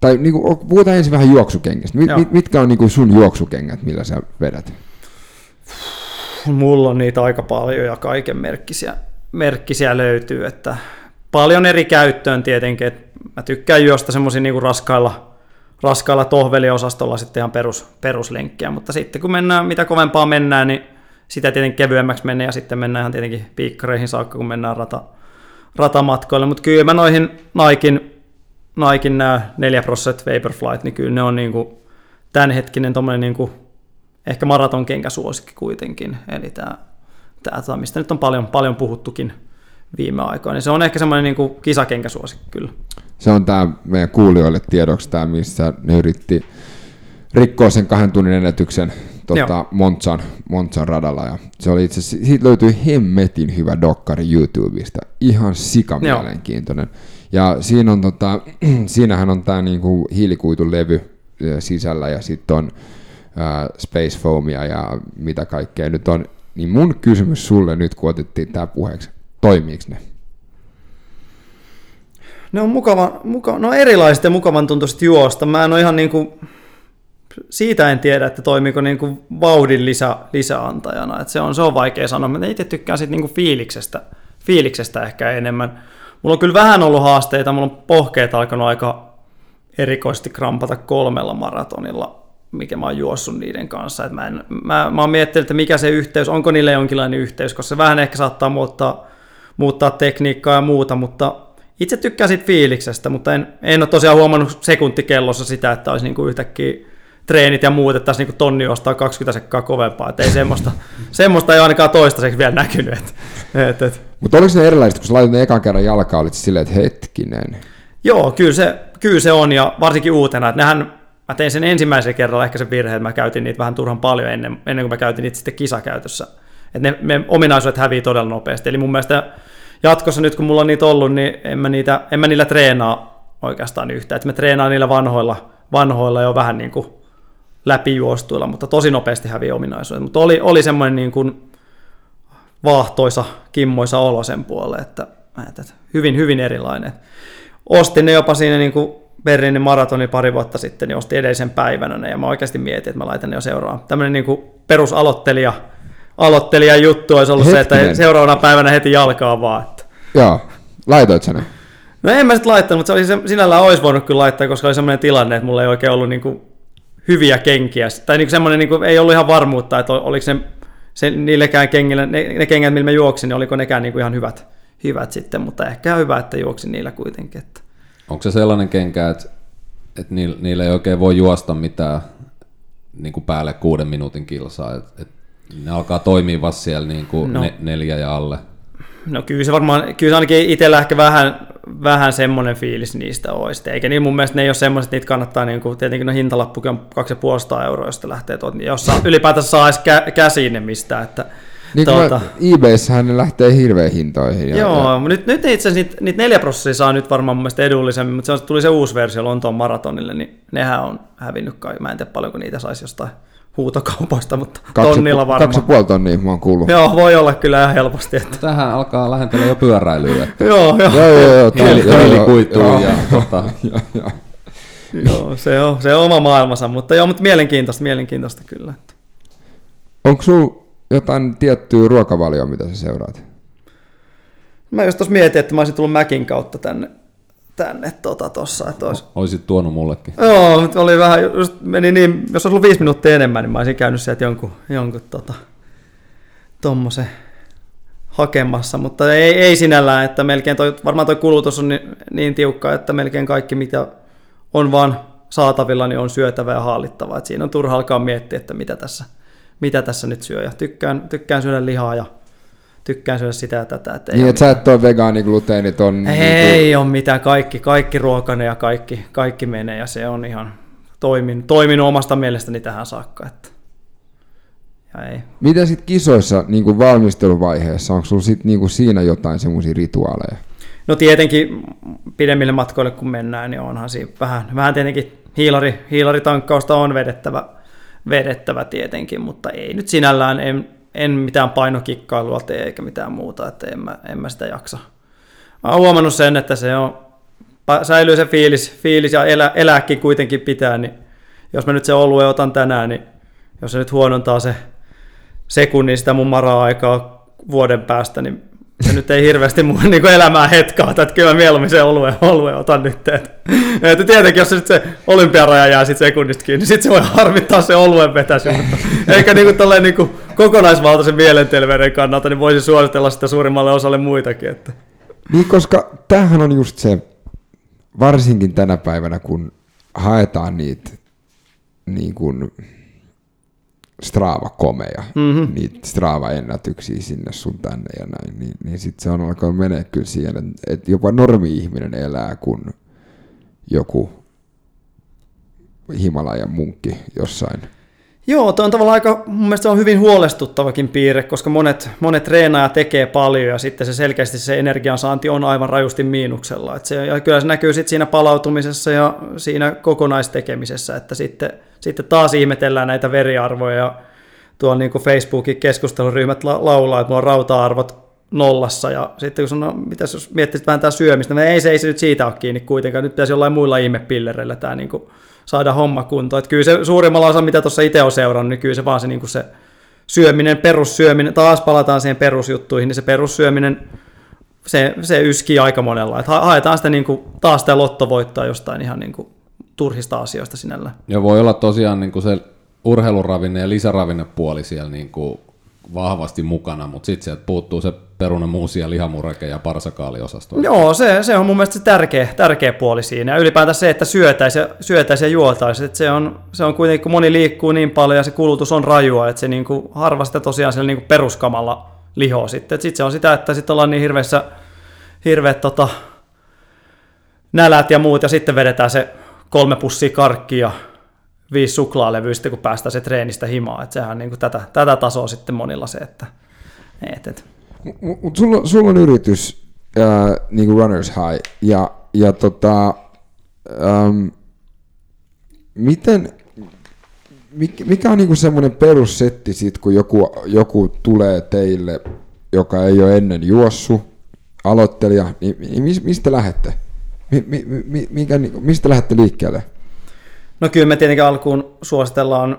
tai niin kuin, puhutaan ensin vähän juoksukengistä. Mit, mit, mitkä on niin kuin sun juoksukengät, millä sä vedät? Mulla on niitä aika paljon ja kaiken merkkisiä, merkkisiä löytyy, että paljon eri käyttöön tietenkin. Mä tykkään juosta semmoisia niin raskailla, raskailla tohveliosastolla sitten ihan perus, peruslenkkiä, mutta sitten kun mennään, mitä kovempaa mennään, niin sitä tietenkin kevyemmäksi menee ja sitten mennään ihan tietenkin piikkareihin saakka, kun mennään rata, ratamatkoille, mutta kyllä mä noihin Naikin, Naikin nämä 4 prosent Vaporflight, niin kyllä ne on niinku tämänhetkinen tommonen niinku, ehkä maraton kenkäsuosikki kuitenkin, eli tämä, tämä, mistä nyt on paljon, paljon puhuttukin viime aikoina, niin se on ehkä semmoinen niinku kisakenkäsuosikki kyllä. Se on tämä meidän kuulijoille tiedoksi tämä, missä ne yritti rikkoa sen kahden tunnin ennätyksen tota, Monzan, Monzan radalla. Ja se oli itse siitä löytyi hemmetin hyvä dokkari YouTubesta. Ihan sikamielenkiintoinen. Ja siinä on, tota, siinähän on tämä niinku hiilikuitulevy sisällä ja sitten on ää, Space Foamia ja mitä kaikkea nyt on. Niin mun kysymys sulle nyt, kun otettiin tämä puheeksi, toimiiko ne? Ne on mukava, muka, no erilaiset ja mukavan tuntuiset juosta. Mä en ole ihan niin kuin siitä en tiedä, että toimiko niin kuin vauhdin lisä, lisäantajana. Että se, on, se on vaikea sanoa. Mä itse tykkään siitä niin kuin fiiliksestä, fiiliksestä ehkä enemmän. Mulla on kyllä vähän ollut haasteita. Mulla on pohkeet alkanut aika erikoisesti krampata kolmella maratonilla, mikä mä oon juossut niiden kanssa. Että mä, en, mä, mä oon miettinyt, että mikä se yhteys, onko niille jonkinlainen yhteys, koska se vähän ehkä saattaa muuttaa, muuttaa tekniikkaa ja muuta, mutta itse tykkään siitä fiiliksestä, mutta en, en ole tosiaan huomannut sekuntikellossa sitä, että olisi niin kuin yhtäkkiä treenit ja muut, että tässä niin tonni ostaa 20 sekkaa kovempaa, että ei semmoista, semmoista ei ainakaan toistaiseksi vielä näkynyt. Et, et, et. Mutta oliko ne erilaiset, kun sä laitit ne ekan kerran jalkaa, olit silleen, että hetkinen. Joo, kyllä se, kyllä se on, ja varsinkin uutena, että nehän, mä tein sen ensimmäisen kerralla ehkä se virhe, että mä käytin niitä vähän turhan paljon ennen, ennen kuin mä käytin niitä sitten kisakäytössä. Että ne, ne ominaisuudet hävii todella nopeasti. Eli mun mielestä jatkossa nyt kun mulla on niitä ollut, niin en mä, niitä, en mä niillä treenaa oikeastaan yhtään. Että mä treenaan niillä vanhoilla, vanhoilla jo vähän niin kuin läpijuostuilla, mutta tosi nopeasti hävii ominaisuudet. Mutta oli, oli semmoinen niin kuin vaahtoisa, kimmoisa olo sen puolelle, että, että hyvin, hyvin erilainen. Ostin ne jopa siinä niin kuin Berliinin maratoni pari vuotta sitten, niin ostin edellisen päivänä ne, ja mä oikeasti mietin, että mä laitan ne jo seuraan. Tämmöinen niin kuin perusaloittelija, aloittelija juttu olisi ollut Hetkinen. se, että seuraavana päivänä heti jalkaa vaan. Että. Joo, laitoit sen? No en mä sitten laittanut, mutta se oli se, sinällään olisi voinut kyllä laittaa, koska oli semmoinen tilanne, että mulla ei oikein ollut niin kuin hyviä kenkiä. Tai niin semmoinen, niin kuin, ei ollut ihan varmuutta, että oliko se, se niillekään kengillä, ne, ne kengät, millä mä juoksin, niin oliko nekään niin kuin ihan hyvät, hyvät sitten, mutta ehkä hyvä, että juoksin niillä kuitenkin. Että. Onko se sellainen kenkä, että, että niillä, niillä ei oikein voi juosta mitään niin kuin päälle kuuden minuutin kilsaa, että, että ne alkaa toimia vasta siellä niin kuin no. ne, neljä ja alle? No kyllä se varmaan, kyllä se ainakin itsellä ehkä vähän, vähän semmoinen fiilis niistä olisi. Eikä niin mun mielestä ne ei ole semmoiset, että niitä kannattaa, niin kuin, tietenkin no hintalappukin on 250 euroa, josta lähtee tuot, niin jos ylipäätänsä saa edes kä- käsiin ne mistään. Että, niin tuota, eBayssähän ne lähtee hirveän hintoihin. Ja, joo, ja... nyt, nyt itse asiassa niitä, niitä neljä prosessia saa nyt varmaan mun mielestä edullisemmin, mutta se tuli se uusi versio Lontoon maratonille, niin nehän on hävinnyt kai. Mä en tiedä paljonko niitä saisi jostain huutokaupoista, mutta kaksi, tonnilla varmaan. Kaksi puoli tonnia mä oon kuullut. Joo, voi olla kyllä ihan helposti. Että... Tähän alkaa lähentellä jo pyöräilyä. joo, joo. joo, joo, joo, Hiilikuituu ja tota... joo, se on, se on oma maailmansa, mutta joo, mutta mielenkiintoista, mielenkiintoista kyllä. Onko sulla jotain tiettyä ruokavalioa, mitä sä seuraat? Mä just tuossa mietin, että mä olisin tullut Mäkin kautta tänne tänne tota, tossa. Että olisi... Olisit tuonut mullekin. Joo, mutta oli vähän, just meni niin, jos olisi ollut viisi minuuttia enemmän, niin mä olisin käynyt sieltä jonkun, jonkun tota, tommosen hakemassa, mutta ei, ei sinällään, että melkein toi, varmaan toi kulutus on niin, niin tiukka, että melkein kaikki mitä on vaan saatavilla, niin on syötävä ja haalittava. Et siinä on turha alkaa miettiä, että mitä tässä, mitä tässä nyt syö. Ja tykkään, tykkään syödä lihaa ja tykkään syödä sitä ja tätä. Että niin, että sä et ole vegaani, gluteenit on... Ei niin kuin... ole mitään, kaikki, kaikki ruokane ja kaikki, kaikki menee ja se on ihan toiminut, toiminut omasta mielestäni tähän saakka. Että... Ja ei. Mitä sitten kisoissa niin kuin valmisteluvaiheessa, onko sulla sit, niin kuin siinä jotain semmoisia rituaaleja? No tietenkin pidemmille matkoille kun mennään, niin onhan siinä vähän, vähän tietenkin hiilari, hiilaritankkausta on vedettävä, vedettävä tietenkin, mutta ei nyt sinällään, en, en mitään painokikkailua tee eikä mitään muuta, että en mä, en mä sitä jaksa. Mä oon huomannut sen, että se on, säilyy se fiilis, fiilis ja elä, elääkin kuitenkin pitää, niin jos mä nyt se olue otan tänään, niin jos se nyt huonontaa se sekunnin sitä mun mara-aikaa vuoden päästä, niin se nyt ei hirveästi mun niin elämää hetkaa, että kyllä mä mieluummin se olue, olue otan nyt. Että, että tietenkin, jos se, sit se olympiaraja jää sit sekunnista kiinni, niin sitten se voi harmittaa se oluen vetäisy. Eikä niin kuin, niin kuin kokonaisvaltaisen mielenterveyden kannalta, niin voisi suositella sitä suurimmalle osalle muitakin. Että. Niin, koska tämähän on just se, varsinkin tänä päivänä, kun haetaan niitä niin kuin, Strava-komeja, mm-hmm. niitä Strava-ennätyksiä sinne sun tänne ja näin, niin, niin sitten se on alkanut menee kyllä siihen, että jopa normi-ihminen elää kuin joku Himalajan munkki jossain. Joo, tuo on tavallaan aika, mun mielestä se on hyvin huolestuttavakin piirre, koska monet, monet treenaaja tekee paljon ja sitten se selkeästi se energiansaanti on aivan rajusti miinuksella. Et se, ja kyllä se näkyy sitten siinä palautumisessa ja siinä kokonaistekemisessä, että sitten, sitten taas ihmetellään näitä veriarvoja ja tuolla niin Facebookin keskusteluryhmät la, laulaa, että mulla on rauta-arvot nollassa ja sitten kun sanoo, mitä jos miettisit vähän tämä syömistä, niin ei se, ei se nyt siitä ole kiinni kuitenkaan, nyt pitäisi jollain muilla ihmepillereillä tämä niin kuin saada homma kuntoon. Että kyllä se suurimmalla osa, mitä tuossa itse on seurannut, niin kyllä se vaan se, niin kuin se syöminen, perussyöminen, taas palataan siihen perusjuttuihin, niin se perussyöminen, se, se yskii aika monella. Että haetaan sitä niin kuin, taas sitä lottovoittoa jostain ihan niin kuin, turhista asioista sinällä. Ja voi olla tosiaan niin kuin se urheiluravinne ja lisäravinnepuoli siellä niin kuin vahvasti mukana, mutta sitten sieltä puuttuu se perunamuusi ja lihamureke ja parsakaaliosasto. Joo, se, se on mun mielestä se tärkeä, tärkeä puoli siinä. Ja ylipäätään se, että syötäisi ja, syötäisi ja juotaisi. Että se, on, se on kuitenkin, kun moni liikkuu niin paljon ja se kulutus on rajua, että se niin kuin, harva sitä tosiaan siellä niin kuin peruskamalla lihoo sitten. Sitten se on sitä, että sitten ollaan niin hirveässä, hirveät tota, nälät ja muut, ja sitten vedetään se kolme pussia karkkia viisi suklaalevyä sitten, kun päästään se treenistä himaan. Että sehän on niin kuin tätä, tätä tasoa sitten monilla se, että et, et. Mutta sulla, sulla on yritys, äh, niin kuin Runners High, ja, ja tota, ähm, miten, mikä on niinku semmoinen perussetti sit, kun joku, joku tulee teille, joka ei ole ennen juossut, aloittelija, niin, niin mistä lähette? Mi, mi, mikä, niinku, mistä lähdette liikkeelle? No kyllä me tietenkin alkuun suositellaan,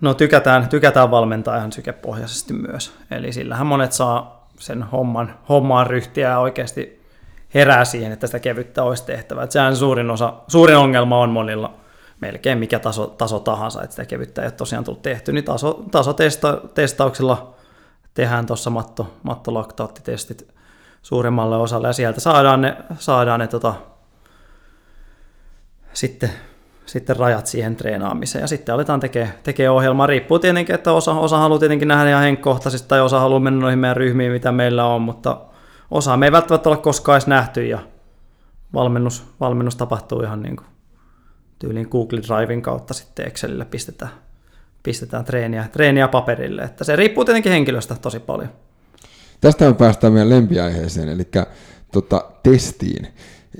no tykätään, tykätään valmentaa ihan sykepohjaisesti myös. Eli sillähän monet saa sen homman, hommaan ryhtiä ja oikeasti herää siihen, että sitä kevyttä olisi tehtävä. Että sehän suurin, osa, suurin ongelma on monilla melkein mikä taso, taso tahansa, että sitä kevyttä ei ole tosiaan tullut tehty, niin taso, tasotestauksilla tehdään tuossa matto, mattolaktaattitestit suuremmalle osalle ja sieltä saadaan ne, saadaan ne tota, sitten, sitten rajat siihen treenaamiseen ja sitten aletaan tekemään tekee ohjelmaa. Riippuu tietenkin, että osa, osa haluaa tietenkin nähdä ihan henkkohtaisesti tai osa haluaa mennä noihin meidän ryhmiin, mitä meillä on, mutta osa me ei välttämättä ole koskaan edes nähty ja valmennus, valmennus tapahtuu ihan niin kuin tyyliin Google Drivein kautta sitten Excelillä pistetään, pistetään treeniä, treeniä paperille. Että se riippuu tietenkin henkilöstä tosi paljon. Tästä me päästään meidän lempiaiheeseen, eli tota, testiin.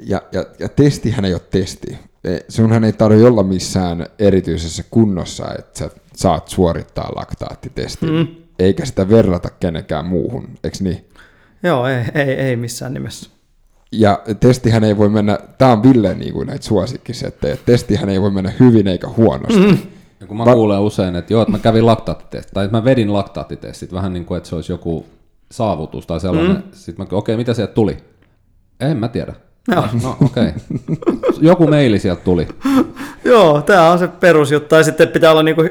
Ja, ja, ja testihän ei ole testi. E, sunhan ei tarvitse olla missään erityisessä kunnossa, että sä saat suorittaa laktaattitestin, mm. eikä sitä verrata kenenkään muuhun, eikö niin? Joo, ei, ei, ei missään nimessä. Ja testihän ei voi mennä, tämä on Ville niin kuin näitä suosikkisettejä, testihän ei voi mennä hyvin eikä huonosti. Mm. Ja kun mä Va- kuulen usein, että joo, että mä kävin laktaattitestit, tai että mä vedin laktaattitestit, vähän niin kuin, että se olisi joku saavutus tai sellainen. Mm. Sitten mä okei, okay, mitä sieltä tuli? En mä tiedä. No, no okei. Okay. Joku meili sieltä tuli. Joo, tämä on se perusjuttu. Tai sitten pitää olla niinku,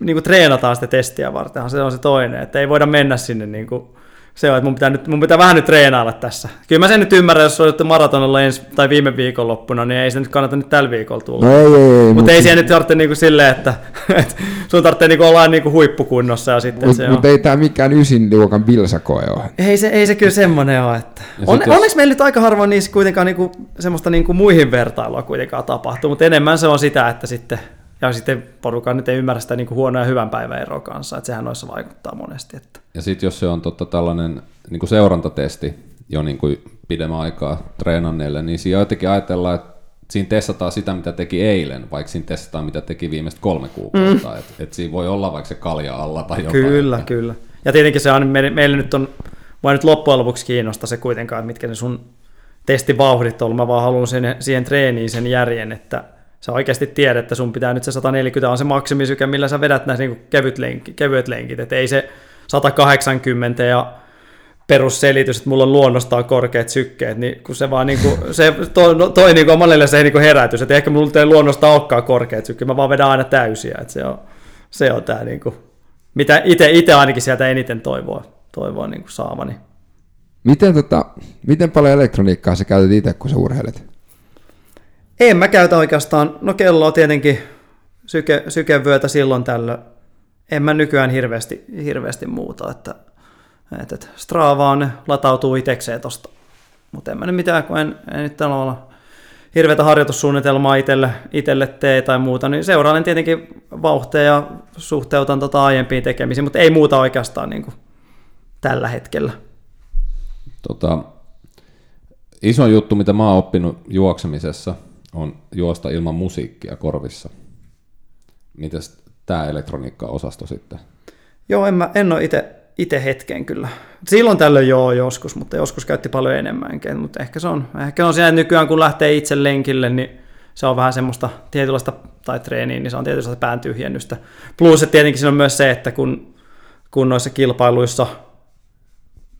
niinku treenataan sitä testiä varten. Se on se toinen, että ei voida mennä sinne niinku se on, että mun pitää, nyt, mun pitää vähän nyt treenailla tässä. Kyllä mä sen nyt ymmärrän, jos olitte maratonilla ensi, tai viime viikonloppuna, niin ei se nyt kannata nyt tällä viikolla tulla. No ei, ei, ei. Mutta ei siellä nyt tarvitse niinku silleen, että, että sun tarvitsee niinku olla niinku huippukunnossa. Ja sitten Mutta mut ei tämä mikään ysin luokan bilsakoe ole. Ei se, ei se kyllä semmoinen ole. Että. On, jos... Onneksi meillä nyt aika harvoin niissä kuitenkaan niinku, semmoista niinku muihin vertailua kuitenkaan tapahtuu, mutta enemmän se on sitä, että sitten ja sitten porukan nyt ei ymmärrä sitä niin kuin huono ja hyvän päivän eroa kanssa, että sehän noissa vaikuttaa monesti. Että. Ja sitten jos se on totta tällainen niin kuin seurantatesti jo niin kuin pidemmän aikaa treenanneille, niin siinä jotenkin ajatellaan, että siinä testataan sitä, mitä teki eilen, vaikka siinä testataan, mitä teki viimeiset kolme kuukautta. Mm. Että et siinä voi olla vaikka se kalja alla tai jotain. Kyllä, että. kyllä. Ja tietenkin se on, meille, meille nyt on, mua nyt loppujen lopuksi kiinnostaa se kuitenkaan, että mitkä ne sun testivauhdit on. Mä vaan haluan sen, siihen treeniin sen järjen, että sä oikeasti tiedät, että sun pitää nyt se 140 on se maksimisyke, millä sä vedät näissä niin kevyt lenki, kevyet lenkit, että ei se 180 ja perusselitys, että mulla on luonnostaan korkeat sykkeet, niin kun se vaan niin kuin, se toi, no, toi niin kuin monelle se niin kuin herätys, että ehkä mulla ei luonnosta olekaan korkeat sykkeet, mä vaan vedän aina täysiä, että se on, se on tämä niin kuin, mitä itse, itse ainakin sieltä eniten toivoa, toivoa niin kuin saavani. Miten, tota, miten paljon elektroniikkaa sä käytät itse, kun sä urheilet? En mä käytä oikeastaan, no kello on tietenkin syke, sykevyötä silloin tällöin. En mä nykyään hirveästi, hirveästi muuta, että, että, että Stravaan latautuu itsekseen tosta. Mutta en mä nyt mitään, kun en, en nyt olla hirveätä harjoitussuunnitelmaa itselle, itselle tee tai muuta, niin seuraan tietenkin vauhteja ja suhteutan tota aiempiin tekemisiin, mutta ei muuta oikeastaan niin kuin tällä hetkellä. Tota, iso juttu, mitä mä oon oppinut juoksemisessa, on juosta ilman musiikkia korvissa. Mites tämä elektroniikka-osasto sitten? Joo, en, mä, en ole itse hetken kyllä. Silloin tällöin joo joskus, mutta joskus käytti paljon enemmänkin. Mutta ehkä se on, ehkä on siinä nykyään, kun lähtee itse lenkille, niin se on vähän semmoista tietynlaista, tai treeniin, niin se on tietynlaista pään tyhjennystä. Plus että tietenkin siinä on myös se, että kun, kun noissa kilpailuissa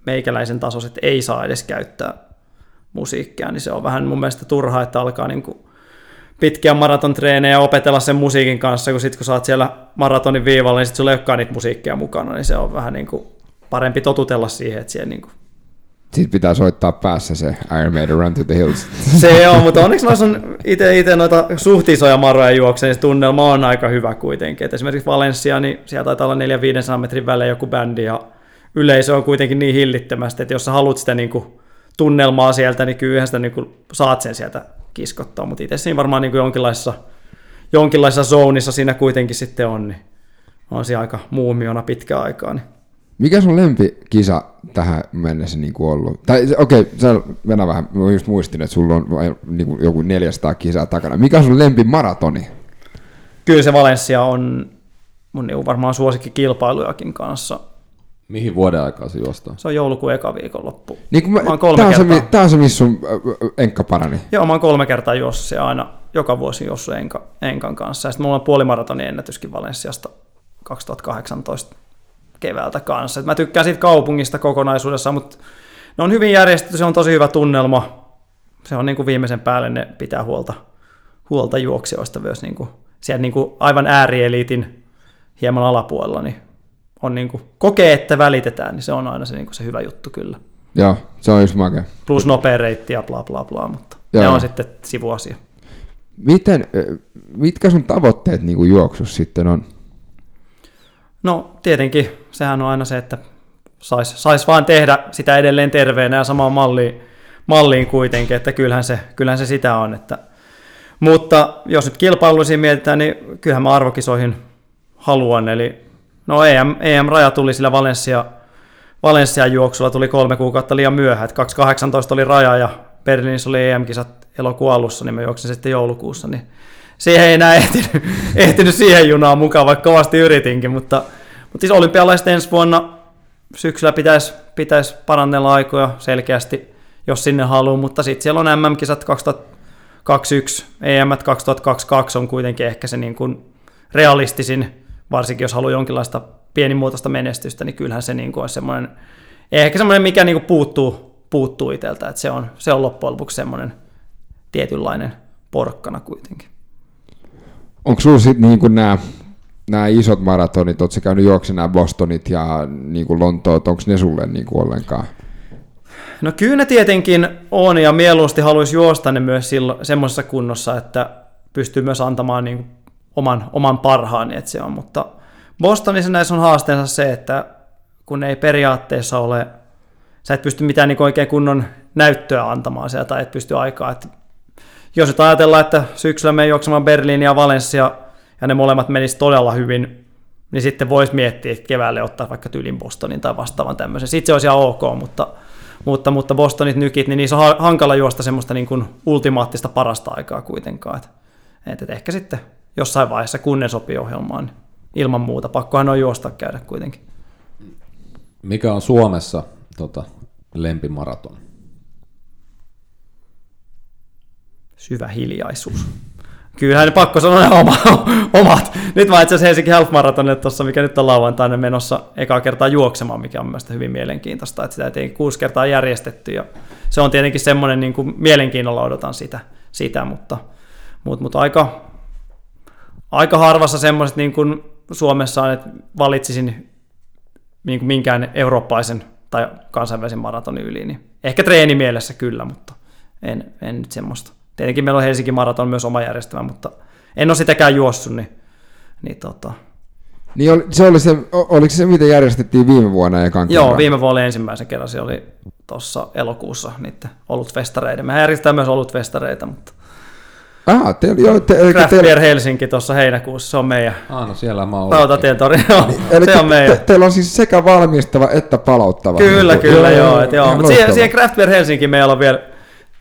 meikäläisen tasoiset ei saa edes käyttää musiikkia, niin se on vähän mun mielestä turhaa, että alkaa niin kuin pitkiä maratontreenejä opetella sen musiikin kanssa, kun sitten kun sä oot siellä maratonin viivalla, niin sit sulla ei olekaan niitä musiikkia mukana, niin se on vähän niin kuin parempi totutella siihen, että siellä niin kuin Siitä pitää soittaa päässä se Iron Maiden Run to the Hills. Se on, mutta onneksi noissa on itse, itse noita suht isoja maroja juokseen, niin se tunnelma on aika hyvä kuitenkin. Et esimerkiksi Valencia, niin siellä taitaa olla 400-500 metrin välein joku bändi ja yleisö on kuitenkin niin hillittömästi, että jos sä haluat sitä niin kuin tunnelmaa sieltä, niin kyllähän sitä niin kuin saat sen sieltä kiskottaa, mutta itse siinä varmaan niin kuin jonkinlaisessa, jonkinlaisessa zoonissa siinä kuitenkin sitten on, niin on se aika muumiona pitkä aikaa. Niin. Mikä sun lempikisa tähän mennessä niin kuin ollut? Tai okei, okay, sä Venä vähän, mä just muistin, että sulla on niin kuin joku 400 kisaa takana. Mikä on sun lempimaratoni? Kyllä se Valencia on mun niin varmaan suosikkikilpailujakin kanssa. Mihin vuoden aikaa se juostaan? Se on joulukuun eka viikonloppu. Niin kuin mä, Mä kolme tää, on se, kertaa. mi- tää on se, missä sun äh, enkka parani. Joo, mä oon kolme kertaa juossut se aina, joka vuosi juossut Enka, Enkan kanssa. Ja sitten mulla on puolimaratonin ennätyskin Valensiasta 2018 keväältä kanssa. Et mä tykkään siitä kaupungista kokonaisuudessaan, mutta ne on hyvin järjestetty, se on tosi hyvä tunnelma. Se on niin kuin viimeisen päälle, ne pitää huolta, huolta juoksijoista myös niin kuin, siellä niin kuin aivan äärieliitin hieman alapuolella, niin on niin kuin, kokee, että välitetään, niin se on aina se, niin kuin se hyvä juttu kyllä. Joo, se on just makea. Plus nopea reitti ja bla bla bla, mutta Joo. ne on sitten sivuasia. Miten, mitkä sun tavoitteet niin kuin juoksus sitten on? No tietenkin, sehän on aina se, että sais, sais vaan tehdä sitä edelleen terveenä ja samaan malliin, malliin kuitenkin, että kyllähän se, kyllähän se sitä on. Että. Mutta jos nyt kilpailuisia mietitään, niin kyllähän mä arvokisoihin haluan. Eli no EM, EM-raja tuli sillä Valencia, Valencia juoksulla, tuli kolme kuukautta liian myöhään. Että 2018 oli raja ja Berliinissä oli EM-kisat elokuun alussa, niin mä juoksin sitten joulukuussa, niin siihen ei enää ehtinyt, ehtinyt siihen junaan mukaan, vaikka kovasti yritinkin, mutta, mutta siis olympialaiset ensi vuonna syksyllä pitäisi, pitäisi parannella aikoja selkeästi, jos sinne haluaa, mutta sitten siellä on MM-kisat 2021, EM 2022 on kuitenkin ehkä se niin kuin realistisin, varsinkin jos haluaa jonkinlaista pienimuotoista menestystä, niin kyllähän se niin kuin on semmoinen, ehkä semmoinen, mikä niin kuin puuttuu, puuttuu itseltä, että se on, se on loppujen lopuksi semmoinen tietynlainen porkkana kuitenkin. Onko sulla sitten niin kuin nämä nämä isot maratonit, sä käynyt juoksemaan nämä Bostonit ja niin kuin Lontoot, onko ne sulle niin kuin ollenkaan? No kyllä ne tietenkin on ja mieluusti haluaisi juosta ne myös silloin, semmoisessa kunnossa, että pystyy myös antamaan niin kuin oman, oman parhaan, että se on, mutta Bostonissa näissä on haasteensa se, että kun ei periaatteessa ole, sä et pysty mitään niin oikein kunnon näyttöä antamaan sieltä tai et pysty aikaa, että jos nyt ajatellaan, että syksyllä me juoksemaan Berliin ja Valencia ja ne molemmat menis todella hyvin, niin sitten voisi miettiä, että keväälle ottaa vaikka tyylin Bostonin tai vastaavan tämmöisen. Sitten se olisi ihan ok, mutta, mutta, mutta Bostonit nykit, niin niissä on ha- hankala juosta semmoista niin kuin ultimaattista parasta aikaa kuitenkaan. Et, et, et ehkä sitten jossain vaiheessa, kun ne sopii ohjelmaan, niin ilman muuta. Pakkohan on juosta käydä kuitenkin. Mikä on Suomessa tota, lempimaraton? Syvä hiljaisuus. Kyllähän pakko sanoa ne oma, omat. Nyt mä itse asiassa Helsinki Half Marathonille tuossa, mikä nyt on lauantaina menossa ekaa kertaa juoksemaan, mikä on mielestäni hyvin mielenkiintoista, että sitä ei kuusi kertaa järjestetty ja se on tietenkin semmoinen, niin kuin mielenkiinnolla odotan sitä, sitä mutta, mutta, mutta aika, aika harvassa semmoiset niin kuin Suomessa on, että valitsisin niin kuin minkään eurooppalaisen tai kansainvälisen maratonin yli, niin ehkä treenimielessä kyllä, mutta en, en nyt semmoista. Tietenkin meillä on Helsinki Maraton myös oma järjestelmä, mutta en ole sitäkään juossut, niin, niin tota, Niin oli, se oli se, oliko se mitä järjestettiin viime vuonna ekan Joo, kerran? viime vuonna ensimmäisen kerran se oli tuossa elokuussa niiden olutfestareiden. Me järjestetään myös olutfestareita, mutta Ah, te, joo, te, eli Craft te, Beer Helsinki tuossa heinäkuussa, se on meidän Ah, no siellä mä oon Rautatien tori, joo, eli se on meidän. te, teillä on siis sekä valmistava että palauttava. Kyllä, Niin kuin- kyllä, joo. Et joo. ihan Mutta siihen, siihen Craft Beer Helsinki meillä on vielä,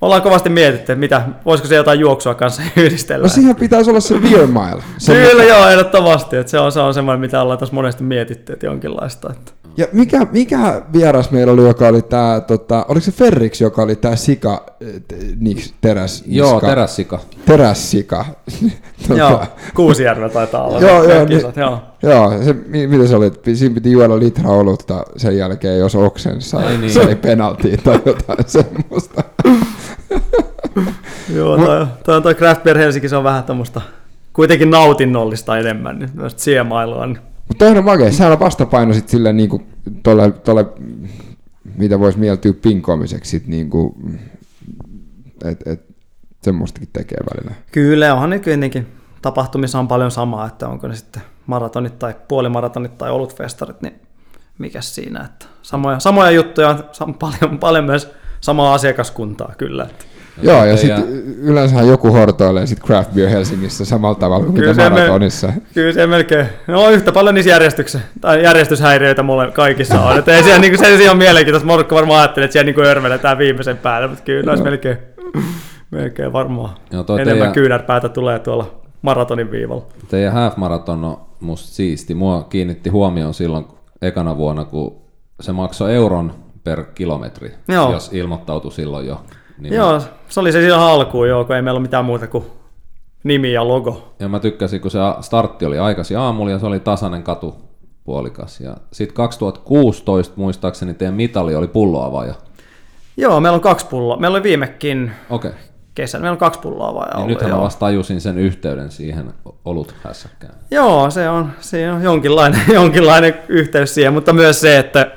ollaan kovasti mietitty, että mitä, voisiko se jotain juoksua kanssa yhdistellä. No siihen pitäisi olla se beer mile. Se, Kyllä joo, ehdottomasti. Että se, on, se on semmoinen, mitä ollaan tässä monesti mietitty, että jonkinlaista. Että. Ja mikä, mikä vieras meillä oli, joka oli tää, tota, oliko se Ferrix, joka oli tää sika, t- niks, teräs, Joo, niska- terässika. terässika. tota, Joo, Kuusijärve taitaa olla. Joo, joo, kisat, niin- joo. Joo, se, mi- mitä se oli, että siinä piti juoda litra olutta sen jälkeen, jos oksen sai, Ai niin. sai penaltiin tai jotain semmoista. Joo, toi, toi, toi Craft Beer Helsinki, se on vähän tämmöistä kuitenkin nautinnollista enemmän, niin myös siemailua. Niin. Mutta toinen on makea, sehän on vastapaino sitten sille niinku tolle, tolle mitä voisi mieltyä pinkoamiseksi, sit niinku, että et, semmoistakin tekee välillä. Kyllä, onhan nyt kuitenkin tapahtumissa on paljon samaa, että onko ne sitten maratonit tai puolimaratonit tai olutfestarit, niin mikä siinä, että samoja, samoja juttuja on paljon, paljon myös samaa asiakaskuntaa kyllä. Että. Joo, ja sitten yleensä joku hortoilee sit craft beer Helsingissä samalla tavalla kuin mitä maratonissa. Me, kyllä se melkein, no yhtä paljon niissä järjestyksissä, tai järjestyshäiriöitä mulle kaikissa on. Että ei siellä, niin kuin, se on mielenkiintoista, Morkko varmaan ajattelee, että siellä niin örveletään viimeisen päälle, mutta kyllä olisi melkein, melkein varmaan Joo, enemmän teidän, kyynärpäätä tulee tuolla maratonin viivalla. Teidän half-maraton on musta siisti. Mua kiinnitti huomioon silloin ekana vuonna, kun se maksoi euron per kilometri, Joo. jos ilmoittautui silloin jo. Niin joo, se oli se silloin alkuun, joo, kun ei meillä ole mitään muuta kuin nimi ja logo. Ja mä tykkäsin, kun se startti oli aikaisin aamulla ja se oli tasainen katu puolikas. Ja sitten 2016 muistaakseni teidän mitali oli pulloavaaja. Joo, meillä on kaksi pulloa. Meillä oli viimekin okay. kesän. Meillä on kaksi pulloa vai niin Nythän mä vasta tajusin sen yhteyden siihen olut hässäkkään. Joo, se on, se on jonkinlainen, jonkinlainen yhteys siihen, mutta myös se, että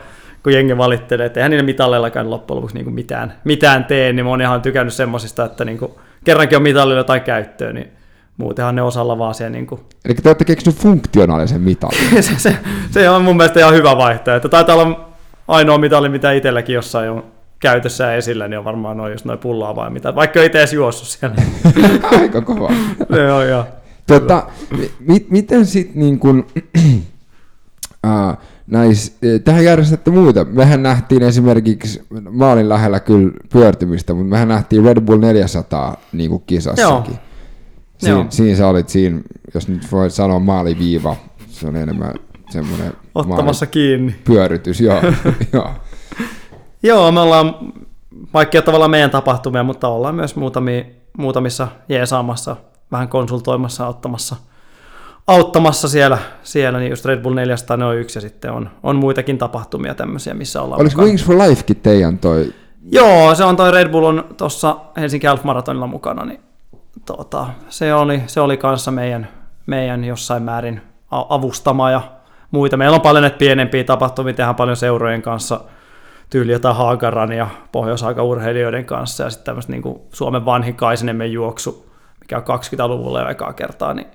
kun jengi valittelee, että eihän niillä mitalleillakaan loppujen lopuksi niin mitään, mitään tee, niin moni on tykännyt semmosista, että niin kuin, kerrankin on mitallilla jotain käyttöä, niin muutenhan ne osalla vaan siellä niin kuin... Eli te olette keksinyt funktionaalisen mitallin. se, se, se, on mun mielestä ihan hyvä vaihtoehto. Taitaa olla ainoa mitalli, mitä itselläkin jossain on käytössä esillä, niin on varmaan noin just noin pullaa vai mitä, vaikka itse edes juossut siellä. Aika kova. on joo. Tota, mi- miten sitten niin kuin, uh, näis, e, tähän järjestätte muita. Mehän nähtiin esimerkiksi maalin lähellä kyllä pyörtymistä, mutta mehän nähtiin Red Bull 400 niin kuin kisassakin. Joo. Siin, Joo. Siinä sä olit siinä, jos nyt voit sanoa maaliviiva, se on enemmän semmoinen Ottamassa kiinni. Pyörytys, joo. joo. joo, me ollaan, vaikka tavallaan meidän tapahtumia, mutta ollaan myös muutamia, muutamissa jeesaamassa, vähän konsultoimassa, ottamassa – auttamassa siellä, siellä niin just Red Bull 400 on yksi ja sitten on, on muitakin tapahtumia tämmöisiä, missä ollaan Olisiko Wings for Lifekin teidän toi? Joo, se on toi Red Bull on tuossa Helsinki Half Marathonilla mukana, niin tota, se, oli, se oli kanssa meidän, meidän jossain määrin avustama ja muita. Meillä on paljon näitä pienempiä tapahtumia, tehdään paljon seurojen kanssa, tyyli jotain Haagaran ja pohjois urheilijoiden kanssa ja sitten tämmöistä niin Suomen vanhin juoksu, mikä on 20-luvulla jo ekaa kertaa, niin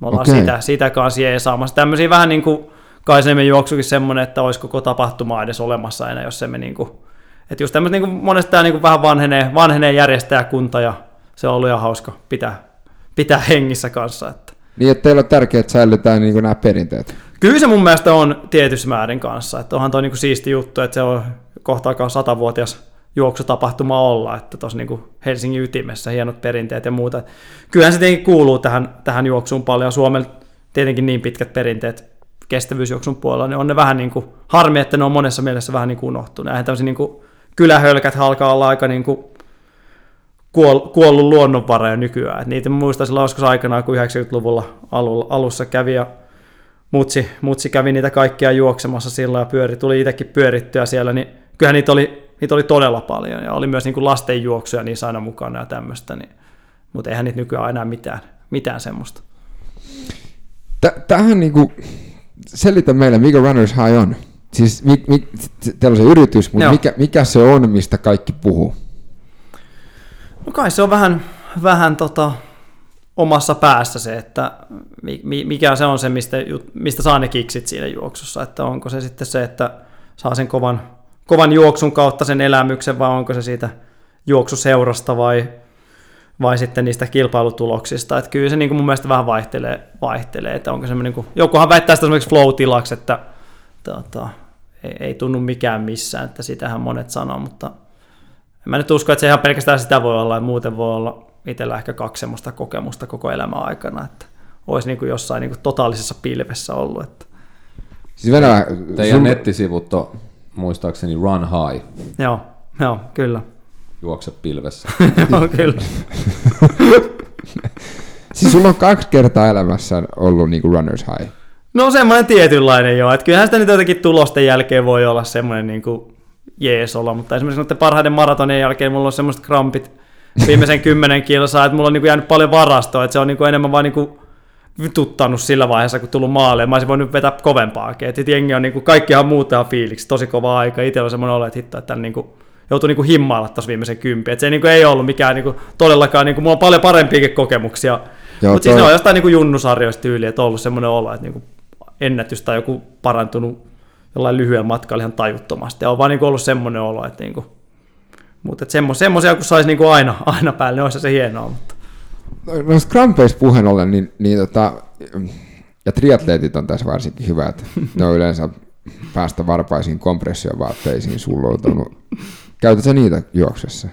me ollaan okay. sitä, sitä kanssa jeesaamassa. Tämmöisiä vähän niin kuin Kaisemin juoksukin semmoinen, että olisi koko tapahtuma edes olemassa enää, jos emme niin kuin, että just tämmöistä niin kuin monesti tämä niin kuin vähän vanhenee, vanhenee järjestäjäkunta ja se on ollut ihan hauska pitää, pitää hengissä kanssa. Että. Niin, että teillä on tärkeää, että säilytään niin kuin nämä perinteet. Kyllä se mun mielestä on tietyssä määrin kanssa, että onhan toi niin kuin siisti juttu, että se on kohta aikaa satavuotias juoksutapahtuma olla, että tuossa niin Helsingin ytimessä hienot perinteet ja muuta. Kyllähän se tietenkin kuuluu tähän, tähän juoksuun paljon. Suomella tietenkin niin pitkät perinteet kestävyysjuoksun puolella, niin on ne vähän niin kuin, harmi, että ne on monessa mielessä vähän niin kuin unohtunut. Eihän tämmöisiä niin kuin, kylähölkät alkaa olla aika niin kuin, kuoll, kuollut luonnonvara jo nykyään. Et niitä muistan silloin joskus aikanaan, kun 90-luvulla alussa kävi ja mutsi, mutsi kävi niitä kaikkia juoksemassa silloin ja pyöri, tuli itsekin pyörittyä siellä, niin kyllähän niitä oli niitä oli todella paljon ja oli myös niin kuin lastenjuoksuja niissä aina mukana ja tämmöistä, niin, mutta eihän niitä nykyään enää mitään, mitään semmoista. Tähän niin kuin, selitä meille, mikä Runners High on. Siis mi, mi, teillä on se yritys, mutta mikä, mikä se on, mistä kaikki puhuu? No kai se on vähän, vähän tota, omassa päässä se, että mikä se on se, mistä, mistä saa ne kiksit siinä juoksussa. Että onko se sitten se, että saa sen kovan kovan juoksun kautta sen elämyksen, vai onko se siitä juoksuseurasta vai, vai sitten niistä kilpailutuloksista. Että kyllä se niin kuin mun mielestä vähän vaihtelee, vaihtelee että onko semmoinen, niin kuin, jokuhan väittää sitä esimerkiksi flow-tilaksi, että tota, ei, ei tunnu mikään missään, että sitähän monet sanoo, mutta en mä nyt usko, että se ihan pelkästään sitä voi olla, ja muuten voi olla itsellä ehkä kaksi semmoista kokemusta koko elämän aikana, että olisi niin kuin jossain niin kuin totaalisessa pilvessä ollut. Että. Siis Venäjä, Teidän sun... nettisivut on muistaakseni Run High. Joo, joo, kyllä. Juokse pilvessä. joo, kyllä. siis sulla on kaksi kertaa elämässä ollut niinku runners high. No semmoinen tietynlainen joo, että kyllähän sitä nyt jotenkin tulosten jälkeen voi olla semmoinen niinku jees olla, mutta esimerkiksi noiden parhaiden maratonien jälkeen mulla on semmoiset krampit viimeisen kymmenen kilsaa, että mulla on niinku jäänyt paljon varastoa, että se on niinku enemmän vain niinku tuttanut sillä vaiheessa, kun tullut maalle. Mä olisin voinut vetää kovempaakin. Et jengi on niin kuin, kaikkihan muuta fiiliksi, tosi kova aika. Itse on semmoinen olo, että hitto, että niin kuin, joutui niin kuin himmailla taas viimeisen kympi. Et se niin kuin, ei ollut mikään niin kuin, todellakaan, niin kuin, mulla on paljon parempiakin kokemuksia. Mutta siis ne on jostain niin kuin junnusarjoista tyyliä, että on ollut semmoinen olo, että niin kuin, ennätys tai joku parantunut jollain lyhyellä matkalla ihan tajuttomasti. Ja on vaan niin kuin, ollut semmoinen olo, että niin kuin, mutta semmo, semmoisia, kun saisi niin kuin aina, aina päälle, niin olisi se hienoa. Mutta. No krampeista puheen ollen, niin, niin tota, ja triatleetit on tässä varsinkin hyvä, että ne on yleensä päästä varpaisiin kompressiovaatteisiin sulloutunut. Käytätkö niitä juoksessa?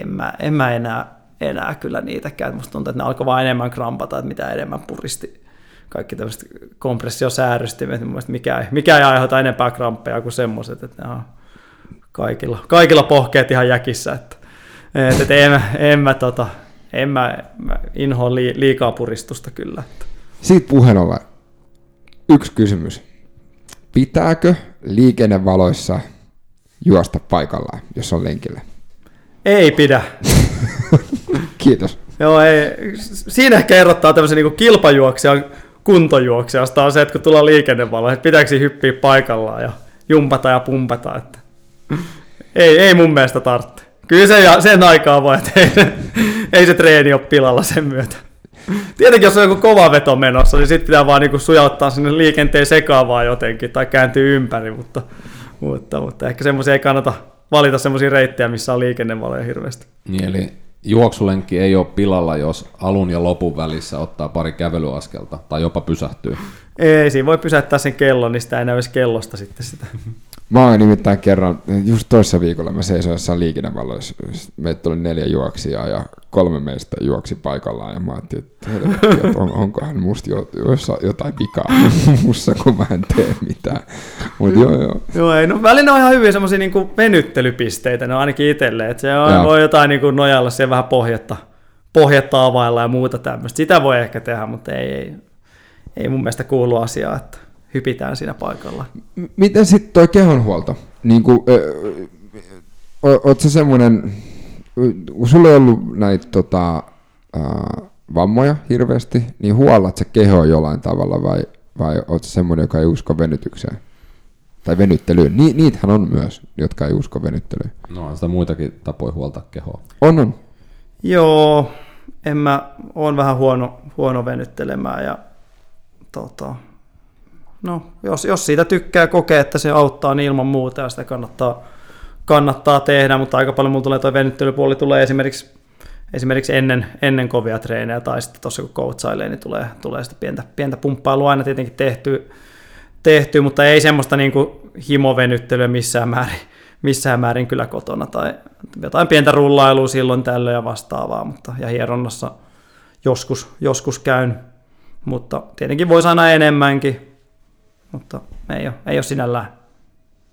En mä, en mä enää, enää kyllä niitä käy. Musta tuntuu, että ne alkoi vaan enemmän krampata, että mitä enemmän puristi kaikki tämmöiset kompressiosäärystimet. Mikä, mikä ei aiheuta enempää kramppeja kuin semmoiset, että ne on kaikilla, kaikilla pohkeet ihan jäkissä. Että, et, et en, en, mä, tota, en mä, mä inhoa li, liikaa puristusta kyllä. Siitä puheen ollen yksi kysymys. Pitääkö liikennevaloissa juosta paikallaan, jos on lenkillä? Ei pidä. Kiitos. Joo, ei. Siinä ehkä erottaa tämmöisen niin kilpajuoksijan kuntojuoksijasta on se, että kun tullaan liikennevalo, että pitääkö hyppiä paikallaan ja jumpata ja pumpata. Että ei, ei mun mielestä tarvitse. Kyllä se, sen aikaa voi, että ei, se treeni ole pilalla sen myötä. Tietenkin jos on joku kova veto menossa, niin sitten pitää vaan niinku sujauttaa sinne liikenteen sekaavaa jotenkin tai kääntyy ympäri, mutta, mutta, mutta ehkä semmoisia ei kannata valita semmoisia reittejä, missä on liikennevaloja hirveästi. Niin, eli juoksulenkki ei ole pilalla, jos alun ja lopun välissä ottaa pari kävelyaskelta tai jopa pysähtyy. Ei, siinä voi pysäyttää sen kellon, niin sitä ei näy kellosta sitten sitä. Mä oon nimittäin kerran, just toissa viikolla mä seisoin jossain liikennevalloissa, meitä tuli neljä juoksijaa ja kolme meistä juoksi paikallaan ja mä ajattelin, että, että on, onkohan musta jo, jotain vikaa mussa, kun mä en tee mitään. Mut joo, joo. Joo, ei, no välillä on ihan hyviä semmoisia niinku venyttelypisteitä, ne on ainakin itselle, että se on, voi jotain niinku nojalla siihen vähän pohjetta, pohjetta availla ja muuta tämmöistä. Sitä voi ehkä tehdä, mutta ei, ei, ei mun mielestä kuulu asiaa, että hypitään siinä paikalla. Miten sitten toi kehonhuolto? Niin kuin, Oletko semmoinen, kun sulla ei ollut näitä tota, äh, vammoja hirveästi, niin huollat se keho jollain tavalla vai, vai oletko semmoinen, joka ei usko venytykseen? Tai venyttelyyn. Ni, niitähän on myös, jotka ei usko venyttelyyn. No on sitä muitakin tapoja huolta kehoa. On, on. Joo, en mä, oon vähän huono, huono venyttelemään ja tota, no, jos, jos siitä tykkää kokea, että se auttaa, niin ilman muuta ja sitä kannattaa, kannattaa tehdä, mutta aika paljon mulla tulee tuo venyttelypuoli tulee esimerkiksi, esimerkiksi ennen, ennen kovia treenejä tai sitten tuossa kun coachailee, niin tulee, tulee sitä pientä, pientä pumppailua aina tietenkin tehty, tehty mutta ei semmoista niin kuin himovenyttelyä missään määrin, missään määrin kyllä kotona tai jotain pientä rullailua silloin tällöin ja vastaavaa, mutta ja hieronnassa joskus, joskus käyn, mutta tietenkin voisi aina enemmänkin, mutta ei ole, ei ole sinällään.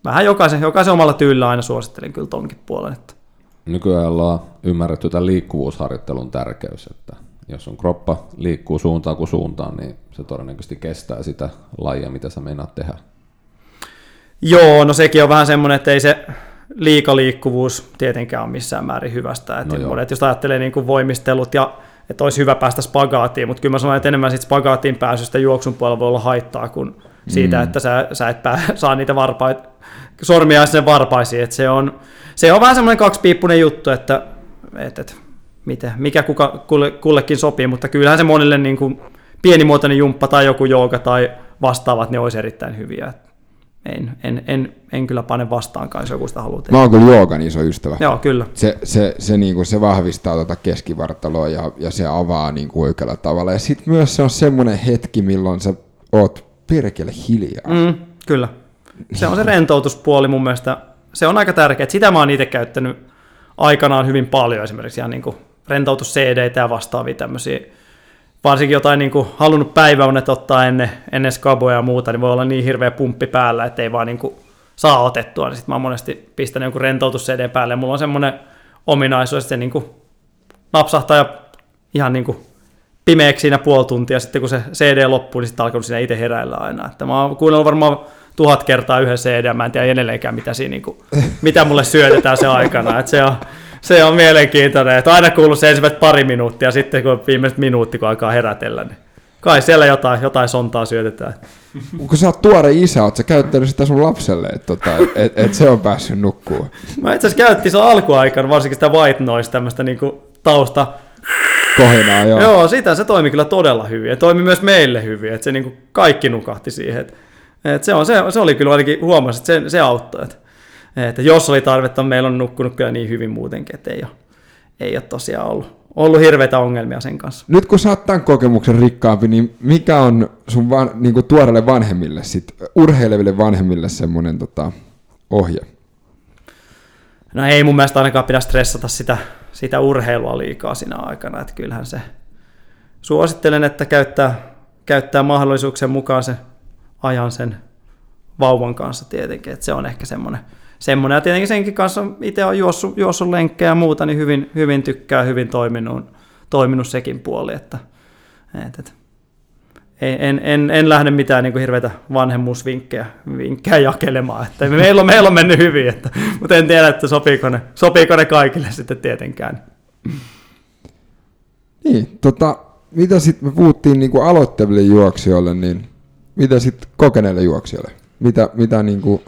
Vähän jokaisen, jokaisen omalla tyylillä aina suosittelen kyllä tonkin puolen. Että. Nykyään ollaan ymmärretty tämän liikkuvuusharjoittelun tärkeys, että jos on kroppa liikkuu suuntaan kuin suuntaan, niin se todennäköisesti kestää sitä lajia, mitä sä meinaat tehdä. Joo, no sekin on vähän semmoinen, että ei se liikaliikkuvuus tietenkään ole missään määrin hyvästä. Että no monet, jos ajattelee niin kuin voimistelut ja että olisi hyvä päästä spagaatiin, mutta kyllä mä sanon, että enemmän siitä spagaatiin pääsystä juoksun puolella voi olla haittaa kuin siitä, mm. että sä, sä et pää, saa niitä varpaita, sormia sinne varpaisiin. Että se, on, se on vähän semmoinen kaksipiippunen juttu, että, että, että mitä, mikä kuka, kulle, kullekin sopii, mutta kyllähän se monille niin kuin pienimuotoinen jumppa tai joku jooga tai vastaavat, ne olisi erittäin hyviä. En, en, en, en kyllä pane vastaankaan, jos joku sitä haluaa tehdä. Mä oon kyllä joogan iso ystävä. Joo, kyllä. Se, se, se, niin kuin, se vahvistaa tuota keskivartaloa ja, ja se avaa niin kuin oikealla tavalla. Ja sitten myös se on semmoinen hetki, milloin sä oot perkele hiljaa. Mm, kyllä. Se on se rentoutuspuoli mun mielestä. Se on aika tärkeää. Sitä mä oon itse käyttänyt aikanaan hyvin paljon esimerkiksi ihan niin rentoutus cd ja vastaavia tämmöisiä. Varsinkin jotain niin kuin halunnut päiväunet ottaa ennen, ennen skaboja ja muuta, niin voi olla niin hirveä pumppi päällä, että ei vaan niin kuin saa otettua. Niin sitten mä oon monesti pistänyt jonkun rentoutus CD päälle ja mulla on semmoinen ominaisuus, että se niin kuin napsahtaa ja ihan niin kuin pimeäksi siinä puoli tuntia, sitten kun se CD loppuu, niin sitten alkanut siinä itse heräillä aina. Että mä oon kuunnellut varmaan tuhat kertaa yhden CD, mä en tiedä edelleenkään, mitä, siinä, niin kuin, mitä mulle syötetään se aikana. Että se, on, se on mielenkiintoinen, että aina kuuluu se ensimmäiset pari minuuttia, sitten kun viimeiset minuutti, kun alkaa herätellä, niin kai siellä jotain, jotain sontaa syötetään. Kun sä oot tuore isä, oot sä käyttänyt sitä sun lapselle, että tota, et, et se on päässyt nukkuu. Mä itse asiassa käyttiin se alkuaikana, varsinkin sitä white noise, tämmöistä niinku tausta. Kohenaa, joo. Joo, sitä se toimi kyllä todella hyvin ja toimi myös meille hyvin, että se niinku kaikki nukahti siihen. Et, et se, on, se, se, oli kyllä ainakin huomasi, että se, se auttoi. Että, että jos oli tarvetta, meillä on nukkunut kyllä niin hyvin muutenkin, että ei ole, ei ole tosiaan ollut, ollut hirveitä ongelmia sen kanssa. Nyt kun sä oot tämän kokemuksen rikkaampi, niin mikä on sun van, niin kuin tuoreille vanhemmille, sit, urheileville vanhemmille semmoinen tota, ohje? No ei mun mielestä ainakaan pidä stressata sitä, sitä urheilua liikaa siinä aikana, että kyllähän se suosittelen, että käyttää, käyttää mahdollisuuksien mukaan se ajan sen vauvan kanssa tietenkin, että se on ehkä semmoinen, semmoinen. ja tietenkin senkin kanssa itse on juossut, juossut lenkkejä ja muuta, niin hyvin, hyvin tykkää, hyvin toiminut, toiminut sekin puoli, että, että, että en, en, en lähde mitään niin hirveitä vanhemmuusvinkkejä vinkkejä jakelemaan. Että meillä, on, meillä on mennyt hyvin, että, mutta en tiedä, että sopiiko ne, sopiiko ne kaikille sitten tietenkään. Niin, tota, mitä sitten me puhuttiin niin kuin aloittaville juoksijoille, niin mitä sitten kokeneille juoksijoille? Mitä, mitä, niin kuin,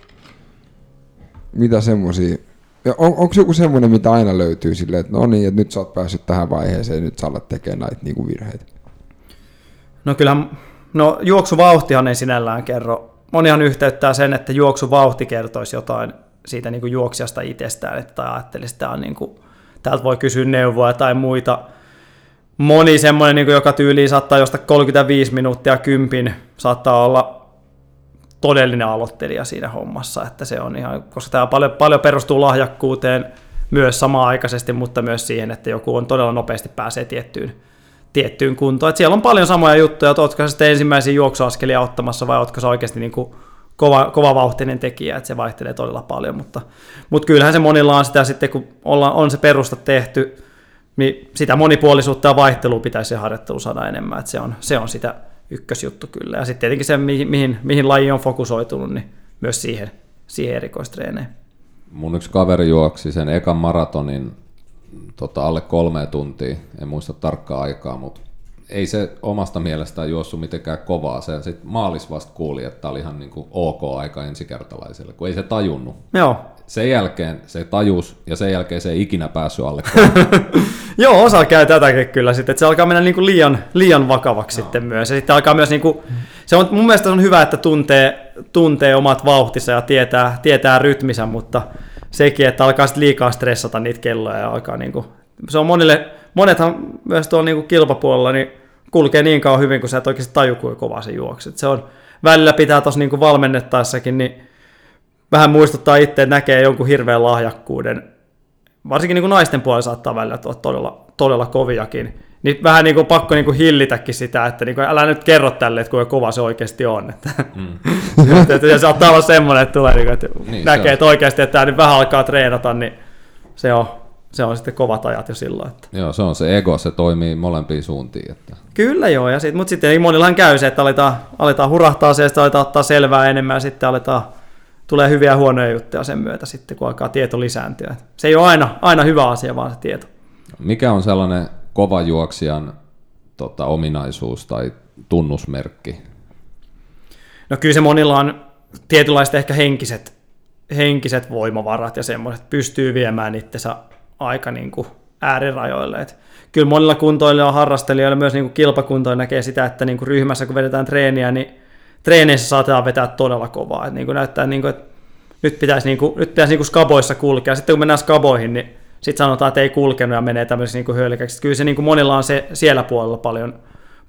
mitä semmoisia ja on, onko joku semmoinen, mitä aina löytyy silleen, että no niin, että nyt sä oot päässyt tähän vaiheeseen, nyt sä alat tekemään näitä niin kuin virheitä? No kyllä, no juoksuvauhtihan ei sinällään kerro. Monihan yhteyttää sen, että juoksuvauhti kertoisi jotain siitä niin kuin juoksijasta itsestään, että ajattelisi, että niin kuin, täältä voi kysyä neuvoa tai muita. Moni semmoinen, niin kuin, joka tyyliin saattaa josta 35 minuuttia kympin, saattaa olla todellinen aloittelija siinä hommassa, että se on ihan, koska tämä paljon, paljon perustuu lahjakkuuteen myös samaan aikaisesti, mutta myös siihen, että joku on todella nopeasti pääsee tiettyyn, tiettyyn kuntoon. Et siellä on paljon samoja juttuja, että oletko sitten ensimmäisiä juoksuaskelia ottamassa vai oletko se oikeasti niin kuin kova, kova vauhtinen tekijä, että se vaihtelee todella paljon, mutta, mutta kyllähän se monilla on sitä sitten, kun olla, on se perusta tehty, niin sitä monipuolisuutta ja vaihtelua pitäisi harjoittelu saada enemmän, että se on, se on sitä ykkösjuttu kyllä. Ja sitten tietenkin se, mihin, mihin, mihin laji on fokusoitunut, niin myös siihen, siihen erikoistreeneen. Mun yksi kaveri juoksi sen ekan maratonin tota, alle kolme tuntia, en muista tarkkaa aikaa, mutta ei se omasta mielestään juossut mitenkään kovaa. Se sitten maalis vasta kuuli, että oli ihan niinku ok aika ensikertalaiselle, kun ei se tajunnut. Joo. Sen jälkeen se tajus ja sen jälkeen se ei ikinä päässyt alle Joo, osa käy tätäkin kyllä sitten, että se alkaa mennä niinku liian, liian vakavaksi no. sitten myös. Ja sitten alkaa myös, niinku, se on, mun mielestä on hyvä, että tuntee, tuntee omat vauhtinsa ja tietää, tietää rytmisä, mutta sekin, että alkaa sitten liikaa stressata niitä kelloja ja alkaa niinku, se on monille, monethan myös tuolla niinku kilpapuolella, niin kulkee niin kauan hyvin, kun sä et oikeasti taju, kuinka kova se juokset. Se on, välillä pitää tuossa niin valmennettaessakin, niin vähän muistuttaa itse, että näkee jonkun hirveän lahjakkuuden. Varsinkin niin kuin naisten puolella saattaa välillä olla todella, todella koviakin. Niin vähän niin kuin pakko niin kuin hillitäkin sitä, että niin kuin, älä nyt kerro tälle, että kuinka kova se oikeasti on. Että, mm. että, ja saattaa olla semmoinen, että, tulee, niin kuin, että niin, näkee, että oikeasti, että tämä nyt vähän alkaa treenata, niin se on, se on sitten kovat ajat jo silloin. Että. Joo, se on se ego, se toimii molempiin suuntiin. Että. Kyllä joo, ja sit, mutta sitten monillahan käy se, että aletaan, aletaan hurahtaa se, aletaan ottaa selvää enemmän, ja sitten aletaan, tulee hyviä ja huonoja juttuja sen myötä sitten, kun alkaa tieto lisääntyä. Se ei ole aina, aina hyvä asia, vaan se tieto. Mikä on sellainen kova juoksijan tota, ominaisuus tai tunnusmerkki? No kyllä se monilla on tietynlaiset ehkä henkiset, henkiset voimavarat ja semmoiset, pystyy viemään itsensä aika niin kuin äärirajoille. Et kyllä monilla kuntoilla ja harrastelijoilla myös niin kilpakuntoilla näkee sitä, että niin kuin ryhmässä kun vedetään treeniä, niin treeneissä saatetaan vetää todella kovaa. Et niin kuin näyttää, niin kuin, että nyt pitäisi, niin kuin, nyt pitäisi niin kuin skaboissa kulkea. Sitten kun mennään skaboihin, niin sitten sanotaan, että ei kulkenut ja menee tämmöisiksi niin hölkäksi. Kyllä se niin kuin monilla on se siellä puolella paljon,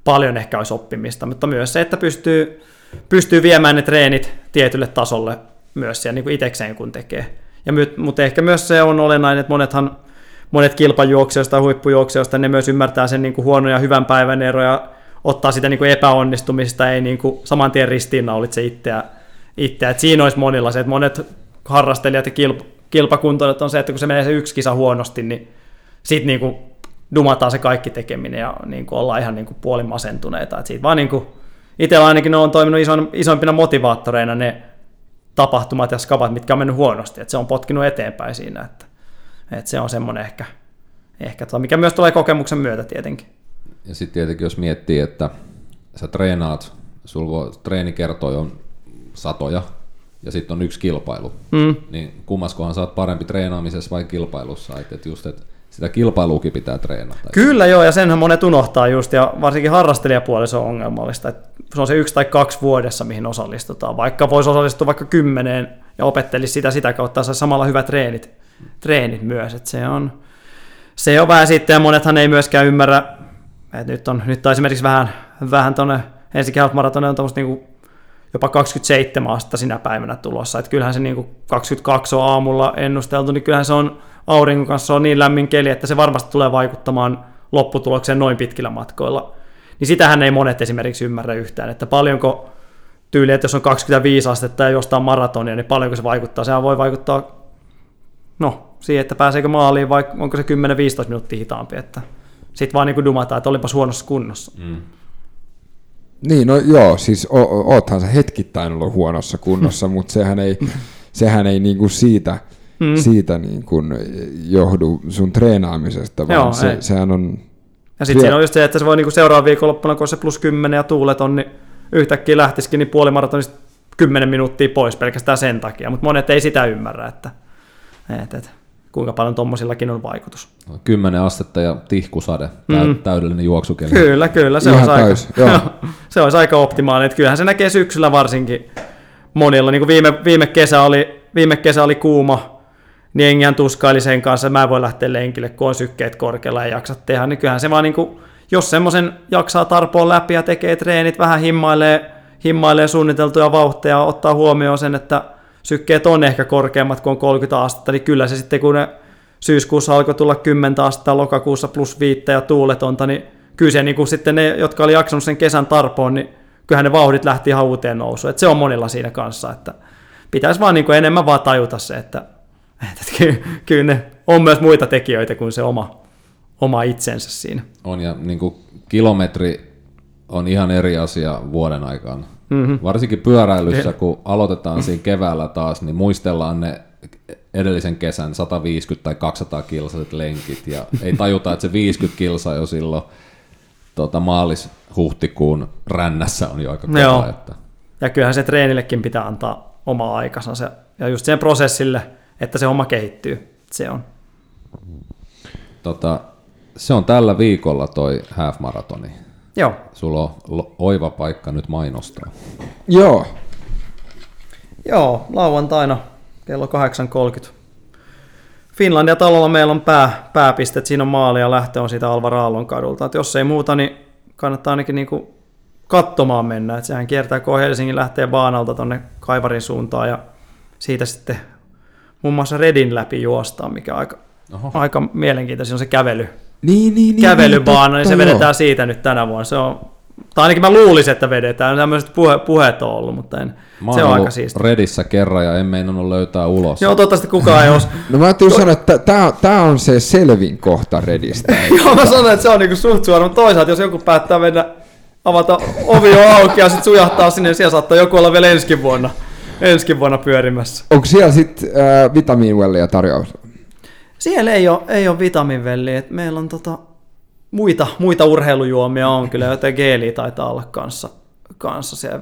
paljon ehkä olisi oppimista, mutta myös se, että pystyy, pystyy viemään ne treenit tietylle tasolle myös siellä niin kuin itsekseen kun tekee. Ja, mutta ehkä myös se on olennainen, että monethan, monet kilpajuoksijoista ja huippujuoksijoista, ne myös ymmärtää sen niin kuin huonon ja hyvän päivän eroja, ottaa sitä niin kuin epäonnistumista, ei niin kuin saman tien ristiinnaulitse itseä. itseä. Siinä olisi monilla se, että monet harrastelijat ja kilp, kilpakuntoilijat on se, että kun se menee se yksi kisa huonosti, niin sitten niin kuin dumataan se kaikki tekeminen ja niin kuin ollaan ihan niin kuin puolin masentuneita. Et siitä vaan niin kuin, itsellä ainakin ne on toiminut ison, isompina motivaattoreina ne tapahtumat ja skabat, mitkä on mennyt huonosti, että se on potkinut eteenpäin siinä, että, että se on semmoinen ehkä, ehkä tota, mikä myös tulee kokemuksen myötä tietenkin. Ja sitten tietenkin jos miettii, että sä treenaat, sulla treenikertoja on satoja, ja sitten on yksi kilpailu, Mm. niin kummaskohan oot parempi treenaamisessa vai kilpailussa, että et just, et sitä kilpailuukin pitää treenata. Kyllä joo, ja senhän monet unohtaa just, ja varsinkin harrastelijapuolella se on ongelmallista. Että se on se yksi tai kaksi vuodessa, mihin osallistutaan. Vaikka voisi osallistua vaikka kymmeneen ja opettelisi sitä sitä kautta, saisi samalla hyvät treenit, treenit myös. Että se on, se on vähän sitten, ja monethan ei myöskään ymmärrä, että nyt on, nyt on esimerkiksi vähän, vähän tuonne marathon on tuommoista niinku jopa 27 astetta sinä päivänä tulossa. Että kyllähän se niinku 22 on aamulla ennusteltu, niin kyllähän se on auringon kanssa on niin lämmin keli, että se varmasti tulee vaikuttamaan lopputulokseen noin pitkillä matkoilla. Niin sitähän ei monet esimerkiksi ymmärrä yhtään, että paljonko tyyli, että jos on 25 astetta ja jostain maratonia, niin paljonko se vaikuttaa. Sehän voi vaikuttaa no, siihen, että pääseekö maaliin vai onko se 10-15 minuuttia hitaampi. Että sitten vaan niin kuin dumataan, että olipas huonossa kunnossa. Mm. Niin, no joo, siis o- oothan sä hetkittäin ollut huonossa kunnossa, mutta sehän ei, sehän ei niinku siitä, Mm. siitä niinku johdu sun treenaamisesta, vaan Joo, se, ei. sehän on... Ja sitten siinä on just se, että se voi niinku seuraavan viikonloppuna, kun on se plus 10 ja tuuleton, niin yhtäkkiä lähtisikin niin puolimaratonista 10 minuuttia pois pelkästään sen takia. Mutta monet ei sitä ymmärrä, että, että, että kuinka paljon tommosillakin on vaikutus. 10 astetta ja tihkusade, Mm. täydellinen juoksukeli. Kyllä, kyllä. Se Ihan olisi, aika, täys, joo. se olisi aika optimaalinen. Että kyllähän se näkee syksyllä varsinkin monilla. Niin kuin viime, viime, kesä oli, viime kesä oli kuuma, niin jengihän tuskaili sen kanssa, mä en voi lähteä lenkille, kun on sykkeet korkealla ja jaksa tehdä. Niin kyllähän se vaan, niin kuin, jos semmoisen jaksaa tarpoon läpi ja tekee treenit, vähän himmailee, himmailee suunniteltuja vauhteja, ottaa huomioon sen, että sykkeet on ehkä korkeammat kuin on 30 astetta, niin kyllä se sitten kun ne syyskuussa alkoi tulla 10 astetta, lokakuussa plus viittä ja tuuletonta, niin kyllä se niin kuin sitten ne, jotka oli jaksanut sen kesän tarpoon, niin kyllähän ne vauhdit lähti ihan uuteen nousuun. Et se on monilla siinä kanssa, että pitäisi vaan niin kuin enemmän vaan tajuta se, että, että ky- kyllä ne on myös muita tekijöitä kuin se oma, oma itsensä siinä. On ja niin kuin kilometri on ihan eri asia vuoden aikana. Mm-hmm. Varsinkin pyöräilyssä, kun aloitetaan siinä keväällä taas, niin muistellaan ne edellisen kesän 150 tai 200 kilsaiset lenkit ja ei tajuta, että se 50 kilsaa jo silloin tota, maalis-huhtikuun rännässä on jo aika Joo. kova. Että, Ja kyllähän se treenillekin pitää antaa oma aikansa se, ja just sen prosessille, että se oma kehittyy. Se on. tota, se on tällä viikolla toi half maratoni. Joo, Sulla on oiva paikka nyt mainostaa. Joo, Joo, lauantaina kello 8.30. Finlandia talolla meillä on pää, pääpistet, siinä on maali ja lähtö on siitä Alvar Aallon kadulta. Et jos ei muuta, niin kannattaa ainakin niinku katsomaan mennä. Et sehän kiertää, kun Helsingin lähtee baanalta tonne Kaivarin suuntaan ja siitä sitten muun muassa Redin läpi juostaan, mikä on aika, Oho. aika mielenkiintoista. On se kävely, niin, niin, niin. kävelybaana, niin se totta, vedetään siitä nyt tänä vuonna. Se on, tai ainakin mä luulisin, että vedetään. Tämmöiset puhe, puheet on ollut, mutta en, Mä se on ollut aika siistiä. Redissä kerran ja en meinannut löytää ulos. Joo, toivottavasti kukaan ei os... No mä ajattelin sanoa, että tää, tää on se selvin kohta Redistä. Joo, mä sanoin, että se on niinku suht suora, mutta toisaalta jos joku päättää mennä avata ovi on auki ja sitten sujahtaa sinne, niin siellä saattaa joku olla vielä ensi vuonna, ensi vuonna pyörimässä. Onko siellä sitten äh, vitamiinwellia tarjous? Siellä ei ole, ei ole vitaminvelliä, että meillä on tota, muita, muita urheilujuomia on kyllä, joten geeliä taitaa olla kanssa, kanssa siellä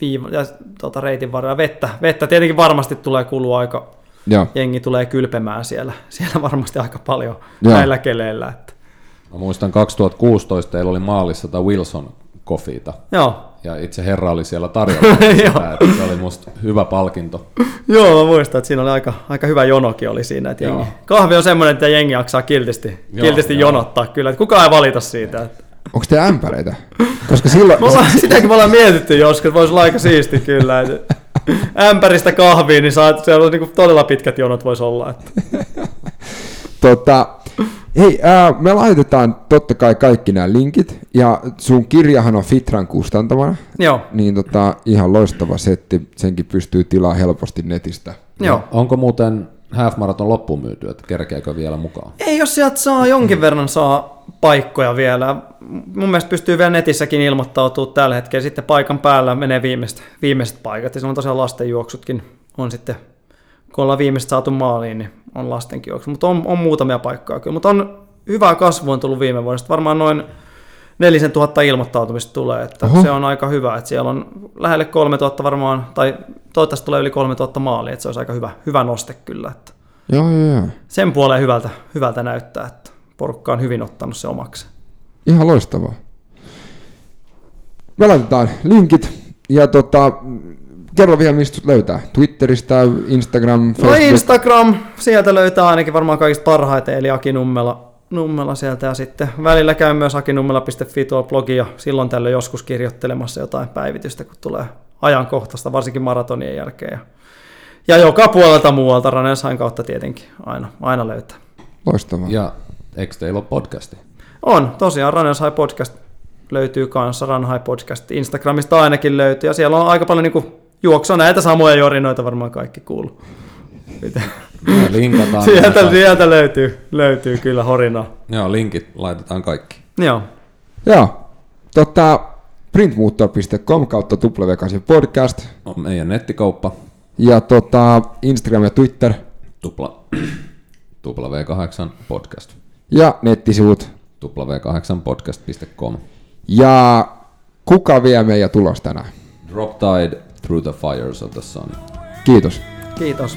viiva, ja tota, reitin varrella. Vettä, vettä tietenkin varmasti tulee kulua aika, Joo. jengi tulee kylpemään siellä, siellä varmasti aika paljon Joo. näillä keleillä. Että. Mä muistan 2016 teillä oli maalissa tätä Wilson kofiita. Joo, Ja itse herra oli siellä tarjolla sitä, että se oli musta hyvä palkinto. Joo, mä muistan, että siinä oli aika, aika hyvä jonokin oli siinä. Että jengi. Kahvi on semmoinen, että jengi jaksaa kiltisti, Joo, kiltisti joo. jonottaa kyllä. Että kukaan ei valita siitä. Että. Onko teillä ämpäreitä? Koska silloin... Me ollaan, sitäkin me ollaan mietitty joskus, että voisi olla aika siisti kyllä. Että ämpäristä kahviin, niin saat, siellä on niin todella pitkät jonot voisi olla. Että. Tota, hei, ää, me laitetaan totta kai kaikki nämä linkit, ja sun kirjahan on Fitran kustantamana, Joo, niin tota, ihan loistava setti, senkin pystyy tilaa helposti netistä. joo. Onko muuten half marathon loppuun myyty, että kerkeekö vielä mukaan? Ei, jos sieltä saa jonkin verran saa paikkoja vielä. Mun mielestä pystyy vielä netissäkin ilmoittautumaan tällä hetkellä. Sitten paikan päällä menee viimeiset, viimeiset paikat. Ja se on tosiaan lastenjuoksutkin on sitten, kun ollaan viimeiset saatu maaliin, niin lastenkin juoksu. Mutta on, on muutamia paikkoja kyllä. Mutta on hyvää kasvua on tullut viime vuodesta. Varmaan noin nelisen tuhatta ilmoittautumista tulee, että Oho. se on aika hyvä, että siellä on lähelle 3000 varmaan, tai toivottavasti tulee yli 3000 maalia, että se olisi aika hyvä, hyvä noste kyllä, että Joo, joo, joo. sen puoleen hyvältä, hyvältä näyttää, että porukka on hyvin ottanut se omaksi. Ihan loistavaa. Me laitetaan linkit ja tota, kerro vielä mistä sut löytää. Twitteristä, Instagram, No Facebook. Instagram, sieltä löytää ainakin varmaan kaikista parhaiten, eli Aki Nummela, Nummela sieltä, ja sitten välillä käy myös akinummela.fi tuolla blogia, silloin tällöin joskus kirjoittelemassa jotain päivitystä, kun tulee ajankohtaista, varsinkin maratonien jälkeen. Ja, ja joka puolelta muualta, Ranesain kautta tietenkin aina, aina löytää. Loistavaa. Ja eikö teillä ole podcasti? On, tosiaan High Podcast löytyy kanssa, High Podcast Instagramista ainakin löytyy, ja siellä on aika paljon niin juoksua näitä samoja jorinoita varmaan kaikki kuuluu. Mitä? Linkataan. Sieltä, näitä. sieltä löytyy, löytyy kyllä horinaa. Joo, linkit laitetaan kaikki. Joo, Joo. Tota, printmuutor.com kautta W8 podcast On meidän nettikauppa, ja tota, Instagram ja Twitter tupla, tupla V8 podcast. ja nettisivut. w8podcast.com. Ja kuka vie meidän tulos tänään? Drop Tide Through the Fires of the Sun. Kiitos. kiitos.